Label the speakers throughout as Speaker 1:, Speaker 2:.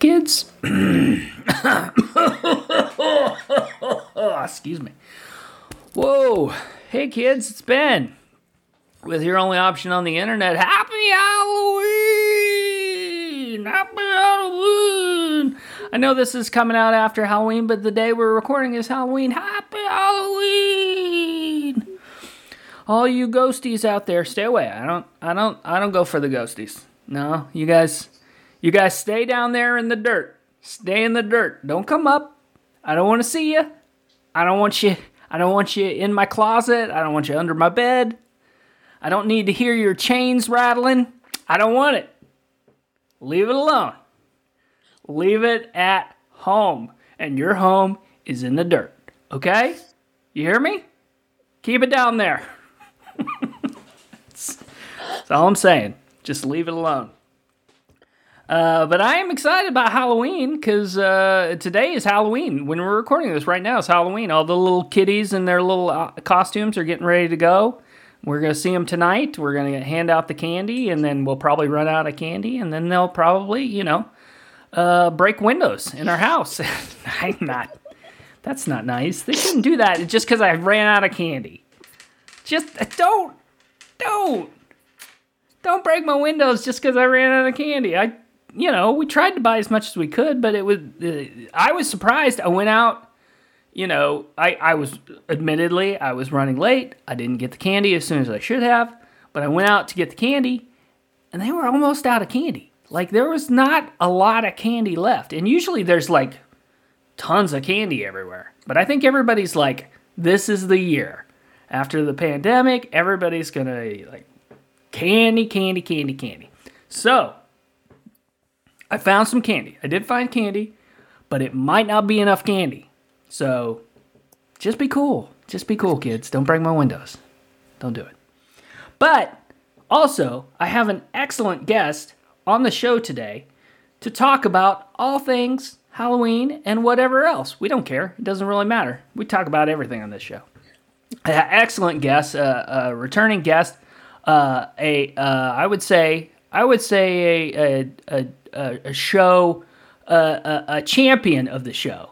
Speaker 1: Kids. Excuse me. Whoa. Hey, kids, it's Ben. With your only option on the internet. Happy Halloween! Happy Halloween! I know this is coming out after Halloween, but the day we're recording is Halloween. Happy Halloween! All you ghosties out there, stay away. I don't I don't I don't go for the ghosties. No, you guys you guys stay down there in the dirt. Stay in the dirt. Don't come up. I don't want to see you. I don't want you I don't want you in my closet. I don't want you under my bed. I don't need to hear your chains rattling. I don't want it. Leave it alone. Leave it at home. And your home is in the dirt. Okay? You hear me? Keep it down there. that's, all I'm saying. Just leave it alone. Uh, but I am excited about Halloween because uh, today is Halloween. When we're recording this right now, it's Halloween. All the little kitties in their little uh, costumes are getting ready to go. We're going to see them tonight. We're going to hand out the candy, and then we'll probably run out of candy, and then they'll probably, you know, uh, break windows in our house. I'm not. That's not nice. They shouldn't do that just because I ran out of candy. Just don't, don't, don't break my windows just because I ran out of candy. I, you know, we tried to buy as much as we could, but it was. Uh, I was surprised. I went out. You know, I, I was admittedly I was running late. I didn't get the candy as soon as I should have, but I went out to get the candy, and they were almost out of candy. Like there was not a lot of candy left, and usually there's like tons of candy everywhere. But I think everybody's like, this is the year after the pandemic. Everybody's gonna like candy, candy, candy, candy. So I found some candy. I did find candy, but it might not be enough candy. So just be cool. Just be cool, kids. Don't break my windows. Don't do it. But also, I have an excellent guest on the show today to talk about all things Halloween and whatever else. We don't care. It doesn't really matter. We talk about everything on this show. Uh, excellent guest, uh, a returning guest, uh, a uh, I would say I would say a a, a, a show a, a champion of the show,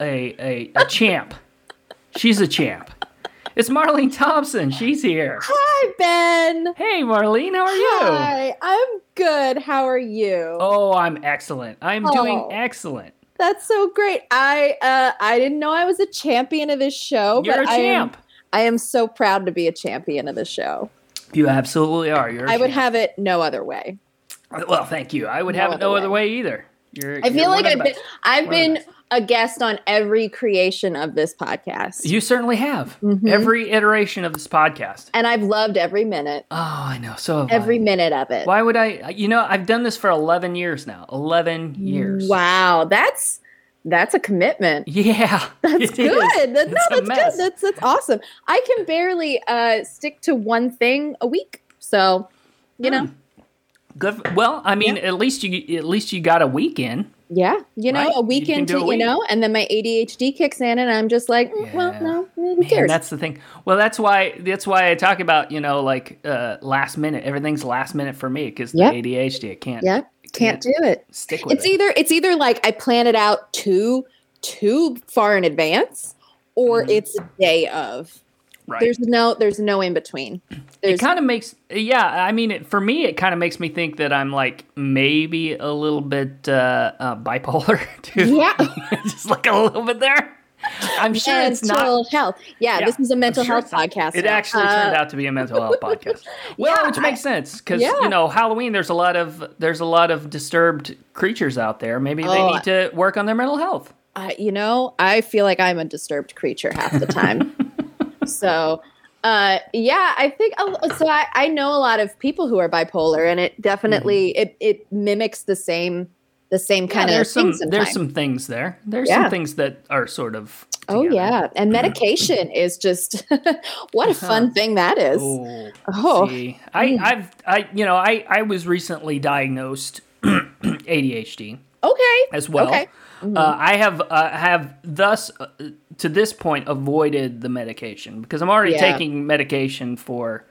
Speaker 1: a a, a champ. She's a champ. It's Marlene Thompson. She's here.
Speaker 2: Hi, Ben.
Speaker 1: Hey, Marlene. How are you?
Speaker 2: Hi, I'm good. How are you?
Speaker 1: Oh, I'm excellent. I'm
Speaker 2: Oh.
Speaker 1: doing excellent.
Speaker 2: That's so great. I uh I didn't know I was a champion of this show,
Speaker 1: You're
Speaker 2: but
Speaker 1: a
Speaker 2: I am,
Speaker 1: champ.
Speaker 2: I am so proud to be a champion of the show.
Speaker 1: You absolutely are. You're. a
Speaker 2: I would have it no other way.
Speaker 1: Well, thank you. I would
Speaker 2: No
Speaker 1: have it no
Speaker 2: other
Speaker 1: other way either. You're.
Speaker 2: I feel like I've been. I've
Speaker 1: One
Speaker 2: been a guest on every creation of this podcast.
Speaker 1: You certainly have
Speaker 2: Mhm.
Speaker 1: every iteration of this podcast.
Speaker 2: and I've loved every minute.
Speaker 1: Oh, I know. So
Speaker 2: Every
Speaker 1: I.
Speaker 2: minute of it.
Speaker 1: Why would I? You know, I've done this for eleven years now. Eleven years.
Speaker 2: Wow, that's that's a commitment.
Speaker 1: Yeah.
Speaker 2: That's good. That, no,
Speaker 1: It's
Speaker 2: that's
Speaker 1: mess.
Speaker 2: good. That's that's awesome. I can barely uh, stick to one thing a week, so you know,
Speaker 1: Hmm. Good. Well, I mean, at least you at least you got a weekend.
Speaker 2: yeah, you know,
Speaker 1: Right.
Speaker 2: a weekend
Speaker 1: do
Speaker 2: to
Speaker 1: a
Speaker 2: you know, and then my ADHD kicks in, and I'm just like, mm, well, no, who
Speaker 1: Man,
Speaker 2: cares?
Speaker 1: that's the thing. Well, that's why that's why I talk about you know like uh, last minute. Everything's last minute for me because
Speaker 2: Yep.
Speaker 1: the ADHD. I can't.
Speaker 2: yeah, can't do it.
Speaker 1: stick with
Speaker 2: It's
Speaker 1: it.
Speaker 2: either it's either like I plan it out too too far in advance, or
Speaker 1: Mhm.
Speaker 2: it's a day of.
Speaker 1: Right.
Speaker 2: There's no there's no in between.
Speaker 1: it kind of makes yeah i mean it, for me it kind of makes me think that i'm like maybe a little bit uh, uh bipolar too
Speaker 2: Yeah.
Speaker 1: just like a little bit there i'm sure it's not
Speaker 2: mental health. Yeah,
Speaker 1: Yeah,
Speaker 2: this is a mental
Speaker 1: sure
Speaker 2: health podcast.
Speaker 1: It
Speaker 2: now.
Speaker 1: actually turned
Speaker 2: Uh,
Speaker 1: out to be a mental health podcast. Well,
Speaker 2: Yeah,
Speaker 1: which makes sense because
Speaker 2: yeah.
Speaker 1: you know Halloween. There's a lot of there's a lot of disturbed creatures out there. Maybe they
Speaker 2: Oh,
Speaker 1: need to work on their mental health.
Speaker 2: uh, you know, I feel like I'm a disturbed creature half the time. So, uh, yeah, I think so. I, I know a lot of people who are bipolar, and it definitely it it mimics the same the same
Speaker 1: Mm-hmm. Yeah,
Speaker 2: kind of
Speaker 1: there's some
Speaker 2: thing
Speaker 1: there's some things there. There's
Speaker 2: Yeah.
Speaker 1: some things that are sort of.
Speaker 2: Oh
Speaker 1: together.
Speaker 2: yeah, and medication is just what a fun thing that is.
Speaker 1: Oh,
Speaker 2: Oh.
Speaker 1: see, I,
Speaker 2: Mm.
Speaker 1: I've, I, you know, I, I was recently diagnosed ADHD
Speaker 2: Okay,
Speaker 1: as well.
Speaker 2: Okay. Mm-hmm.
Speaker 1: Uh, I have, uh, have thus uh, to this point avoided the medication because I'm already
Speaker 2: Yeah.
Speaker 1: taking medication for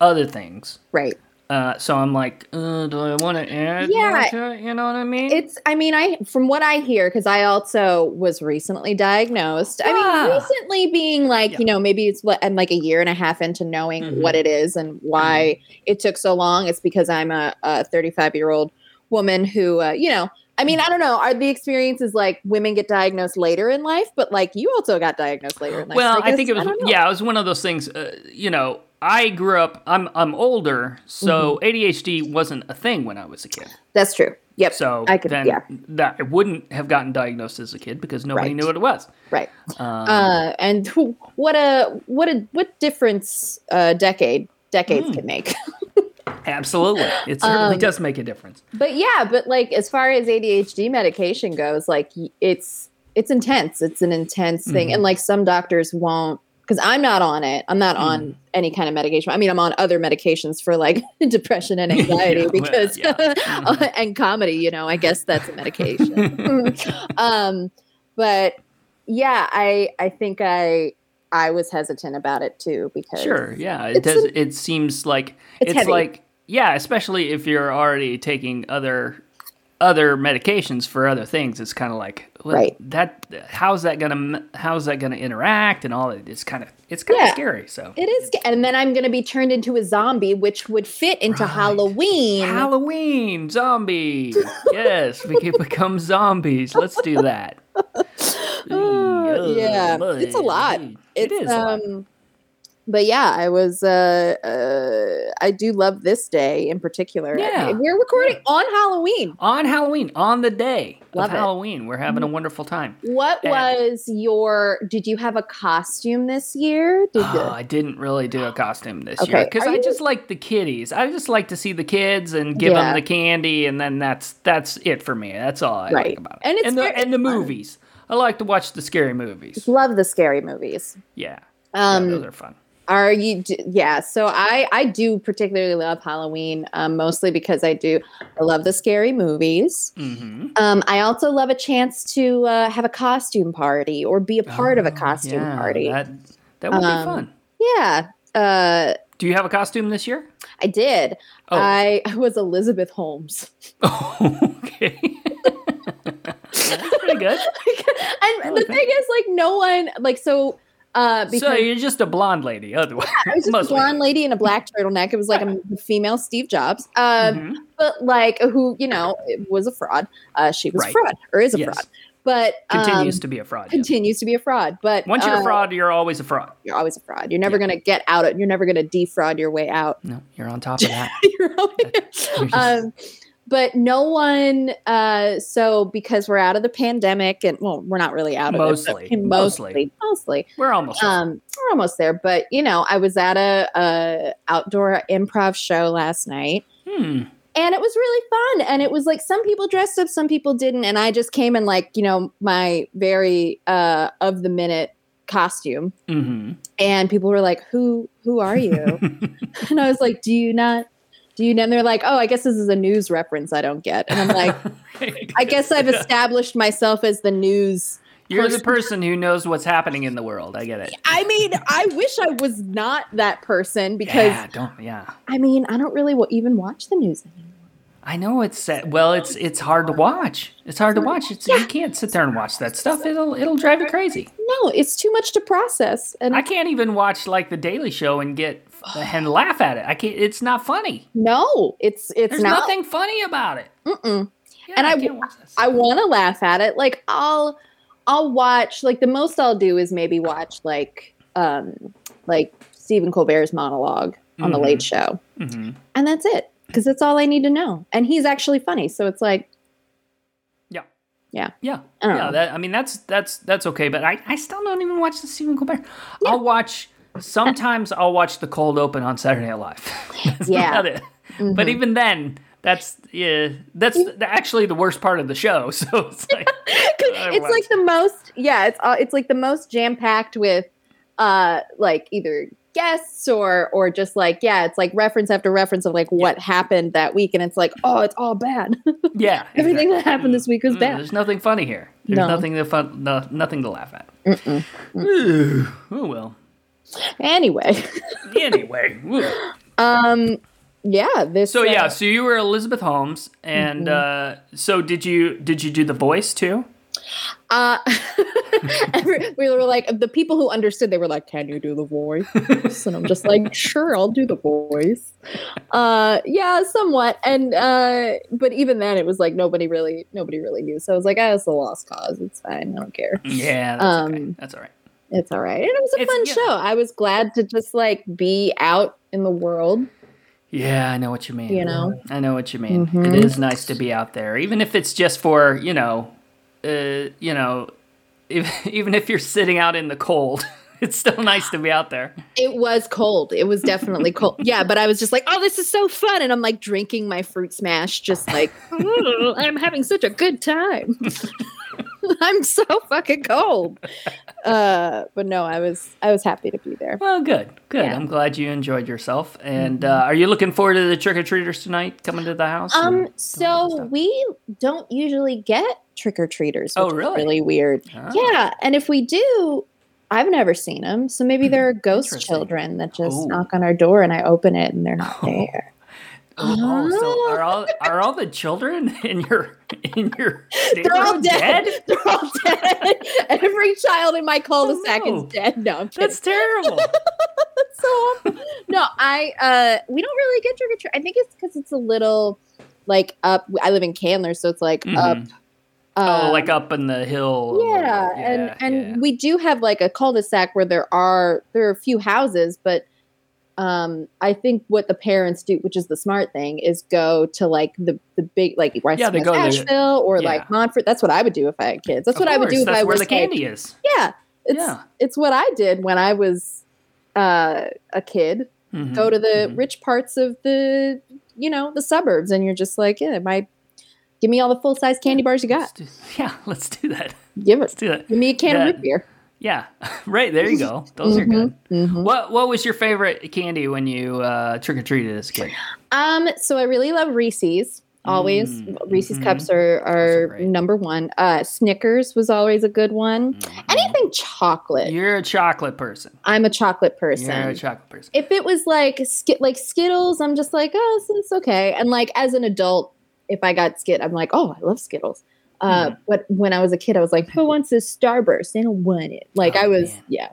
Speaker 1: other things.
Speaker 2: right.
Speaker 1: Uh, so I'm like, uh, do I want to add
Speaker 2: Yeah.
Speaker 1: You know what I mean?
Speaker 2: It's, I mean, I, from what I hear, because I also was recently diagnosed. I mean,
Speaker 1: Ah.
Speaker 2: recently being like,
Speaker 1: Yeah.
Speaker 2: you know, maybe it's what, I'm like a year and a half into knowing
Speaker 1: Mhm.
Speaker 2: what it is and why it took so long. It's because I'm a 35 year old woman who, uh, you know, I mean, I don't know. Are the experiences like women get diagnosed later in life, but like you also got diagnosed later in life?
Speaker 1: well,
Speaker 2: So
Speaker 1: I, think it was yeah, it was one of those things. Uh, you know, I grew up. I'm I'm older, so
Speaker 2: Mm-hmm.
Speaker 1: ADHD wasn't a thing when I was a kid.
Speaker 2: That's true. Yep.
Speaker 1: So
Speaker 2: I could,
Speaker 1: then
Speaker 2: yeah,
Speaker 1: that I wouldn't have gotten diagnosed as a kid because nobody
Speaker 2: Right.
Speaker 1: knew what it was.
Speaker 2: right.
Speaker 1: Um,
Speaker 2: Uh, and what a what a what difference uh, decade decades
Speaker 1: Hmm.
Speaker 2: can make.
Speaker 1: absolutely, it certainly
Speaker 2: um,
Speaker 1: does make a difference.
Speaker 2: but yeah, but like as far as ADHD medication goes, like it's it's intense. It's an intense thing,
Speaker 1: Mhm.
Speaker 2: and like some doctors won't because I'm not on it. I'm not on
Speaker 1: Mm.
Speaker 2: any kind of medication. I mean, I'm on other medications for like depression and anxiety
Speaker 1: Yeah, well,
Speaker 2: because
Speaker 1: yeah. Mhm.
Speaker 2: and comedy. You know, I guess that's a medication. um, but yeah, I I think I I was hesitant about it too because
Speaker 1: Sure, yeah, it does.
Speaker 2: a-
Speaker 1: it seems like
Speaker 2: It's
Speaker 1: it's, like yeah, especially if you're already taking other other medications for other things. It's kind of like well,
Speaker 2: Right.
Speaker 1: that. How's that gonna how's that gonna interact and all that? It's kind of it's kind of
Speaker 2: Yeah.
Speaker 1: scary. So
Speaker 2: It is, and then I'm going to be turned into a zombie, which would fit into
Speaker 1: Right.
Speaker 2: Halloween.
Speaker 1: Halloween zombie. yes, we can become zombies. Let's do that.
Speaker 2: Uh, yeah, it's a lot.
Speaker 1: It
Speaker 2: It's,
Speaker 1: is. a lot.
Speaker 2: um, but yeah, I was. Uh, uh, I do love this day in particular.
Speaker 1: Yeah.
Speaker 2: we're recording on Halloween.
Speaker 1: on Halloween, on the day
Speaker 2: Love
Speaker 1: of
Speaker 2: it.
Speaker 1: Halloween, we're having a wonderful time.
Speaker 2: What
Speaker 1: And-
Speaker 2: was your? Did you have a costume this year? Did
Speaker 1: Oh, I didn't really do a costume this
Speaker 2: Okay,
Speaker 1: year because I
Speaker 2: you-
Speaker 1: just like the kiddies. I just like to see the kids and give
Speaker 2: Yeah.
Speaker 1: them the candy, and then that's that's it for me. That's all I
Speaker 2: Right.
Speaker 1: like about it.
Speaker 2: And it's
Speaker 1: and the
Speaker 2: very
Speaker 1: and the movies. I like to watch the scary movies.
Speaker 2: love the scary movies?
Speaker 1: Yeah,
Speaker 2: Um,
Speaker 1: yeah those are fun.
Speaker 2: Are you? Yeah. So I I do particularly love Halloween, um, mostly because I do I love the scary movies.
Speaker 1: hmm
Speaker 2: Um, I also love a chance to uh, have a costume party or be a part of a costume
Speaker 1: Oh, yeah,
Speaker 2: party.
Speaker 1: That that would
Speaker 2: Um,
Speaker 1: be fun.
Speaker 2: yeah. Uh,
Speaker 1: Do you have a costume this year?
Speaker 2: I did.
Speaker 1: Oh,
Speaker 2: I, I was Elizabeth Holmes.
Speaker 1: okay. That's pretty good.
Speaker 2: and the thing is, like, no one, like, so, uh, because
Speaker 1: So you're just a blonde lady, otherwise.
Speaker 2: I was just a blonde lady in a black turtleneck. It was like a female Steve Jobs. Um,
Speaker 1: Mhm.
Speaker 2: but like who you know was a fraud. Uh, she was
Speaker 1: Right.
Speaker 2: a fraud or is a
Speaker 1: Yes.
Speaker 2: fraud, but
Speaker 1: Continues
Speaker 2: um,
Speaker 1: to be a fraud.
Speaker 2: continues to be a fraud. But
Speaker 1: Once you're a
Speaker 2: uh,
Speaker 1: fraud, you're always a fraud.
Speaker 2: you're always a fraud. You're never
Speaker 1: Yeah.
Speaker 2: gonna get out of. It. You're never gonna defraud your way out.
Speaker 1: No, you're on top of that.
Speaker 2: You're always-
Speaker 1: You're just-
Speaker 2: um, but no one. Uh, so because we're out of the pandemic, and well, we're not really out of
Speaker 1: Mostly.
Speaker 2: it.
Speaker 1: Mostly.
Speaker 2: mostly, mostly.
Speaker 1: We're almost. there.
Speaker 2: Um, we're almost there. But you know, I was at a, a outdoor improv show last night.
Speaker 1: hmm.
Speaker 2: and it was really fun and it was like some people dressed up some people didn't and i just came in like you know my very uh of the minute costume
Speaker 1: hmm
Speaker 2: and people were like who who are you and i was like do you not do you know and they're like oh i guess this is a news reference i don't get and i'm like i guess i've established myself as the news
Speaker 1: You're the
Speaker 2: person-
Speaker 1: person who knows what's happening in the world. I get it.
Speaker 2: i mean i wish i was not that person because
Speaker 1: yeah, don't. Yeah,
Speaker 2: i mean i don't really even watch the news anymore
Speaker 1: I know it's well. It's it's hard to watch. It's hard to watch. It's you can't sit there and watch that stuff. It'll it'll drive you crazy.
Speaker 2: no it's too much to process and
Speaker 1: I can't even watch like the Daily Show and get and laugh at it. I can't. It's not funny.
Speaker 2: no it's it's
Speaker 1: There's
Speaker 2: not
Speaker 1: nothing funny about it.
Speaker 2: Mm-mm.
Speaker 1: Yeah,
Speaker 2: And I-
Speaker 1: that
Speaker 2: I want to laugh at it. Like I'll I'll watch like the most I'll do is maybe watch like um like Stephen Colbert's monologue on the. Late Show,
Speaker 1: Mhm.
Speaker 2: and that's it because that's all I need to know. And he's actually funny, so it's like
Speaker 1: Yeah.
Speaker 2: Yeah.
Speaker 1: Yeah.
Speaker 2: I
Speaker 1: Yeah. That, I mean, that's that's that's okay. But I, I still don't even watch the Stephen Colbert. I'll watch. Sometimes I'll watch the cold open on Saturday Night Live. That's
Speaker 2: Yeah.
Speaker 1: it. But even then, that's yeah, that's actually the worst part of the show. So it's like
Speaker 2: it's
Speaker 1: watch.
Speaker 2: like the most yeah it's uh, it's like the most jam packed with uh like either guests or or just like yeah it's like reference after reference of like what happened that week and it's like oh it's all bad
Speaker 1: yeah,
Speaker 2: everything that happened this week was
Speaker 1: Mm,
Speaker 2: bad
Speaker 1: There's nothing funny here. There's
Speaker 2: No.
Speaker 1: nothing to fun. No, nothing to laugh at.
Speaker 2: Mm-mm.
Speaker 1: oh well.
Speaker 2: Anyway
Speaker 1: Anyway.
Speaker 2: Um, yeah, this.
Speaker 1: So
Speaker 2: uh,
Speaker 1: yeah, so you were Elizabeth Holmes, and
Speaker 2: Mm-hmm.
Speaker 1: uh, so did you? Did you do the voice too?
Speaker 2: Uh, we were like the people who understood. They were like, "Can you do the voice?" and I'm just like, "Sure, I'll do the voice." Uh, yeah, somewhat. And uh, but even then, it was like nobody really, nobody really knew. So I was like, "Ah, it's a lost cause. It's fine. I don't care.
Speaker 1: Yeah, that's okay.
Speaker 2: Um,
Speaker 1: That's all right.
Speaker 2: It's all right." And it was a
Speaker 1: It's-
Speaker 2: fun
Speaker 1: yeah.
Speaker 2: show. I was glad to just like be out in the world.
Speaker 1: Yeah, I know what you mean.
Speaker 2: You know?
Speaker 1: I know what you mean.
Speaker 2: Mhm.
Speaker 1: It is nice to be out there, even if it's just for you know, uh, you know, if, even if you're sitting out in the cold, it's still nice to be out there.
Speaker 2: It was cold. It was definitely cold. Yeah, but I was just like, oh, this is so fun. And I'm like drinking my fruit smash, just like, "Mm, I'm having such a good time. I'm so fucking cold. Uh, but no, I was I was happy to be there.
Speaker 1: Well, good, good.
Speaker 2: Yeah. Mm-hmm.
Speaker 1: I'm glad you enjoyed yourself. And uh, are you looking forward to the trick or treaters tonight coming to the house?
Speaker 2: Um, so we don't usually get trick or treaters.
Speaker 1: Oh, really?
Speaker 2: really weird.
Speaker 1: Ah.
Speaker 2: Yeah, and if we do, I've never seen them. So maybe there are ghost children that just
Speaker 1: Oh.
Speaker 2: knock on our door and I open it and they're not there.
Speaker 1: Oh, oh, so
Speaker 2: Ah.
Speaker 1: are all are all the children in your in your
Speaker 2: They're all
Speaker 1: neighborhood
Speaker 2: dead. They're all dead. Every child in my cul-de-sac
Speaker 1: Oh, no.
Speaker 2: is dead. No, I'm kidding.
Speaker 1: That's terrible.
Speaker 2: So. No, I uh we don't really get trick or treat. I think it's because it's a little like up. I live in Candler, so it's like up.
Speaker 1: Mhm. oh,
Speaker 2: um,
Speaker 1: like up in the hill. or
Speaker 2: yeah, and and
Speaker 1: yeah.
Speaker 2: we do have like a cul-de-sac where there are there are a few houses, but um I think what the parents do, which is the smart thing, is go to like the the big like West,
Speaker 1: Yeah, go to-
Speaker 2: Asheville or
Speaker 1: yeah.
Speaker 2: like Montford. That's what I would do if I had kids. That's
Speaker 1: Of
Speaker 2: what I would
Speaker 1: course,
Speaker 2: do if I
Speaker 1: where
Speaker 2: was
Speaker 1: the
Speaker 2: like-
Speaker 1: candy is.
Speaker 2: yeah, it's
Speaker 1: Yeah.
Speaker 2: it's what I did when I was uh, a kid.
Speaker 1: Mhm.
Speaker 2: Go to the
Speaker 1: Mhm.
Speaker 2: rich parts of the you know the suburbs, and you're just like, yeah, my give me all the full size candy bars you
Speaker 1: Let's
Speaker 2: got.
Speaker 1: do- yeah, let's do that.
Speaker 2: Give
Speaker 1: Let's
Speaker 2: it.
Speaker 1: do that.
Speaker 2: Give me a can
Speaker 1: Yeah.
Speaker 2: of root beer.
Speaker 1: Yeah, right. There you go. Those are good.
Speaker 2: Mhm.
Speaker 1: What What was your favorite candy when you uh, trick or treated as a kid?
Speaker 2: Um, so I really love Reese's. Always,
Speaker 1: Mm,
Speaker 2: Reese's cups are are
Speaker 1: great.
Speaker 2: number one. Uh, Snickers was always a good one.
Speaker 1: Mhm.
Speaker 2: Anything chocolate.
Speaker 1: You're a chocolate person.
Speaker 2: I'm a chocolate person.
Speaker 1: You're a chocolate person.
Speaker 2: if it was like skit like Skittles, I'm just like, oh, it's, it's okay. And like as an adult, if I got Skit, I'm like, oh, I love Skittles. Uh,
Speaker 1: Hmm.
Speaker 2: But when I was a kid, I was like, who wants this Starburst? They don't want it. Like
Speaker 1: Oh,
Speaker 2: I was,
Speaker 1: man.
Speaker 2: yeah.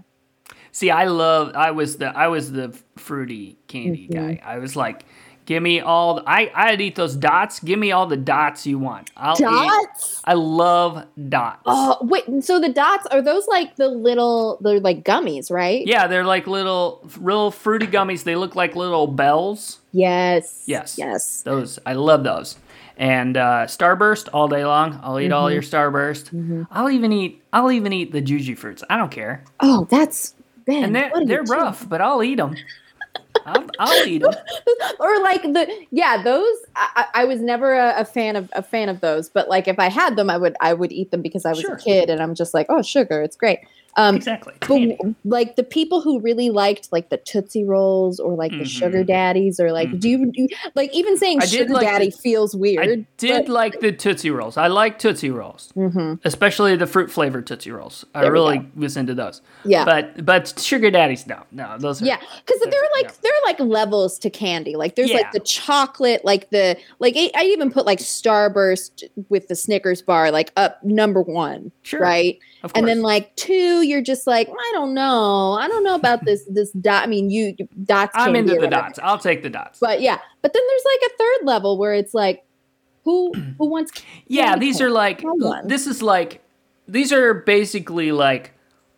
Speaker 1: See, I love. I was the. I was the fruity candy
Speaker 2: Mhm.
Speaker 1: guy. I was like, give me all. The, I I'd eat those dots. Give me all the dots you want. I'll eat. I love dots.
Speaker 2: Oh wait, so the dots are those like the little? They're like gummies, right?
Speaker 1: Yeah, they're like little, real fruity gummies. They look like little bells.
Speaker 2: Yes.
Speaker 1: Yes.
Speaker 2: Yes.
Speaker 1: Those I love those. And uh, Starburst all day long. I'll eat all
Speaker 2: Mhm.
Speaker 1: your Starburst.
Speaker 2: Mhm.
Speaker 1: I'll even eat. I'll even eat the Jujyfruits. I don't care.
Speaker 2: Oh, that's man.
Speaker 1: And they're
Speaker 2: what are you
Speaker 1: they're
Speaker 2: doing?
Speaker 1: rough, but I'll eat them. I'll, I'll eat them.
Speaker 2: or like the yeah those I, I I was never a, a fan of a fan of those but like if i had them i would i would eat them because i was
Speaker 1: Sure.
Speaker 2: a kid and i'm just like oh sugar it's great um
Speaker 1: Exactly.
Speaker 2: but like the people who really liked like the tootsie rolls or like the
Speaker 1: Mhm.
Speaker 2: sugar daddies or like do you do, like even saying
Speaker 1: I
Speaker 2: sugar
Speaker 1: like
Speaker 2: daddy
Speaker 1: the-
Speaker 2: feels
Speaker 1: I
Speaker 2: weird
Speaker 1: did like the Tootsie Rolls. I like Tootsie Rolls,
Speaker 2: hmm
Speaker 1: especially the fruit flavored Tootsie Rolls. I
Speaker 2: There we
Speaker 1: really was into those.
Speaker 2: yeah
Speaker 1: But but sugar daddies, no, no, those are
Speaker 2: Yeah, because they're, like are like levels to candy. Like there's
Speaker 1: Yeah.
Speaker 2: like the chocolate, like the like I I even put like Starburst with the Snickers bar like up number one,
Speaker 1: Sure,
Speaker 2: right? And then like two, you're just like I don't know, I don't know about this this dot. I mean, you you- dots.
Speaker 1: I'm into the dots. I'll take the dots.
Speaker 2: But yeah, but then there's like a third level where it's like, who who wants?
Speaker 1: yeah, these are like this is like these are basically like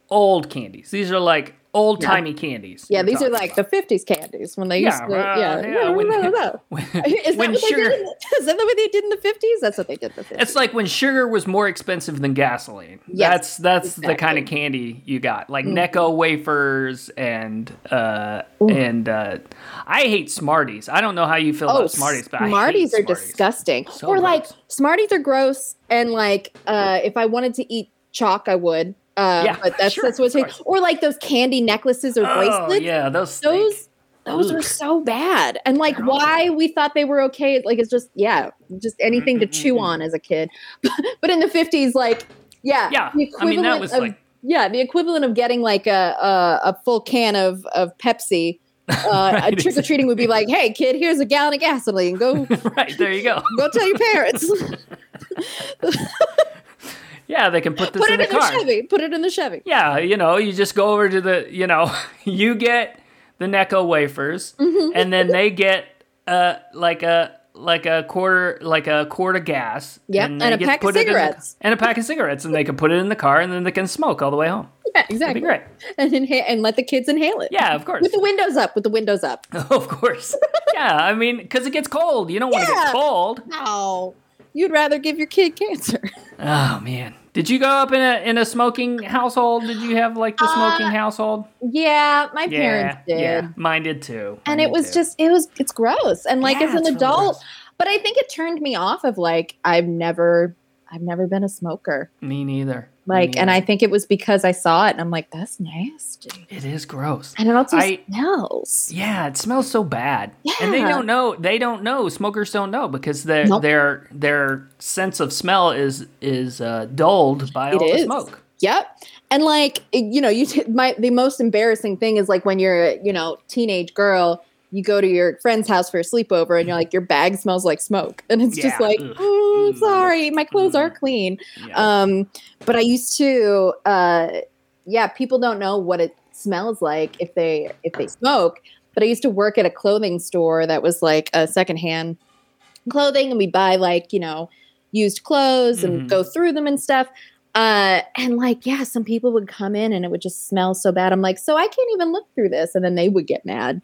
Speaker 1: old candies. These are like old timey candies.
Speaker 2: Yeah, these are like
Speaker 1: about.
Speaker 2: the '50s candies when they
Speaker 1: Yeah,
Speaker 2: used to.
Speaker 1: uh,
Speaker 2: yeah,
Speaker 1: yeah, when-
Speaker 2: no, no, no.
Speaker 1: when,
Speaker 2: Is that
Speaker 1: when
Speaker 2: what they
Speaker 1: sugar.
Speaker 2: did? In, is that what they did in the '50s? That's what they did in the '50s.
Speaker 1: It's like when sugar was more expensive than gasoline.
Speaker 2: Yes,
Speaker 1: that's that's the kind of candy you got, like
Speaker 2: Mhm.
Speaker 1: Necco wafers and uh
Speaker 2: Ooh.
Speaker 1: and uh I hate Smarties. I don't know how you feel
Speaker 2: Oh,
Speaker 1: about Smarties, but
Speaker 2: Smarties
Speaker 1: I
Speaker 2: are
Speaker 1: Smarties.
Speaker 2: disgusting.
Speaker 1: So
Speaker 2: or like. Smarties are gross, and like uh, if I wanted to eat chalk, I would. Uh,
Speaker 1: Yeah,
Speaker 2: but that's
Speaker 1: sure,
Speaker 2: that's what's
Speaker 1: of
Speaker 2: or like those candy necklaces or
Speaker 1: Oh
Speaker 2: bracelets.
Speaker 1: yeah, those stink.
Speaker 2: Those those
Speaker 1: Ugh.
Speaker 2: are so bad, and like
Speaker 1: They're
Speaker 2: why we thought they were okay. Like it's just yeah, just anything to chew on as a kid. but in the fifties, like yeah,
Speaker 1: Yeah,
Speaker 2: the
Speaker 1: I mean, that
Speaker 2: equivalent
Speaker 1: was
Speaker 2: of
Speaker 1: like-
Speaker 2: yeah, the equivalent of getting like a a, a full can of of Pepsi Uh,
Speaker 1: Right,
Speaker 2: trick or treating would be like, "Hey, kid, here's a gallon of gasoline. Go,
Speaker 1: right there you go.
Speaker 2: go tell your parents.
Speaker 1: Yeah, they can put this
Speaker 2: Put
Speaker 1: in
Speaker 2: it
Speaker 1: the
Speaker 2: in the
Speaker 1: car.
Speaker 2: Chevy. Put it in the Chevy."
Speaker 1: Yeah, you know, you just go over to the, you know, you get the Necco wafers,
Speaker 2: Mm-hmm.
Speaker 1: and then they get uh like a like a quarter like a quart of gas.
Speaker 2: Yep,
Speaker 1: they
Speaker 2: and a pack of
Speaker 1: in the-
Speaker 2: cigarettes.
Speaker 1: and a pack of cigarettes, and they can put it in the car, and then they can smoke all the way home.
Speaker 2: Yeah,
Speaker 1: That'd
Speaker 2: exactly.
Speaker 1: be great.
Speaker 2: And inha- and let the kids inhale it.
Speaker 1: Yeah, of course.
Speaker 2: With the windows up. With the windows up.
Speaker 1: of course. Yeah, I mean, because it gets cold. You don't want to
Speaker 2: Yeah.
Speaker 1: get cold.
Speaker 2: No, you'd rather give your kid cancer.
Speaker 1: Oh man, did you go up in a in a smoking household? Did you have like the smoking
Speaker 2: Uh,
Speaker 1: household?
Speaker 2: yeah, my
Speaker 1: Yeah,
Speaker 2: parents did.
Speaker 1: yeah, mine did too.
Speaker 2: and
Speaker 1: Mine
Speaker 2: it was
Speaker 1: too.
Speaker 2: just it was it's gross and like
Speaker 1: Yeah,
Speaker 2: as an
Speaker 1: it's really
Speaker 2: adult but i think it turned me off of like i've never i've never been a smoker
Speaker 1: me neither.
Speaker 2: Like and i think it was because i saw it and i'm like that's nasty
Speaker 1: It is gross.
Speaker 2: and it also
Speaker 1: I-
Speaker 2: smells
Speaker 1: Yeah, it smells so bad. Yeah. And they don't know. They don't know. Smokers don't know because their
Speaker 2: Nope.
Speaker 1: their their sense of smell is is uh, dulled by
Speaker 2: It
Speaker 1: all the
Speaker 2: is.
Speaker 1: smoke.
Speaker 2: yep and like you know you t- my the most embarrassing thing is like when you're a, you know teenage girl you go to your friend's house for a sleepover and you're like your bag smells like smoke and it's just like oh
Speaker 1: Mm.
Speaker 2: sorry my clothes are
Speaker 1: Mm.
Speaker 2: clean
Speaker 1: Yeah.
Speaker 2: Um, but I used to, uh, yeah, people don't know what it smells like if they if they smoke. But I used to work at a clothing store that was like a secondhand clothing, and we buy like you know used clothes and
Speaker 1: Mhm.
Speaker 2: go through them and stuff. Uh, and like, yeah, some people would come in and it would just smell so bad. I'm like, so I can't even look through this, and then they would get mad.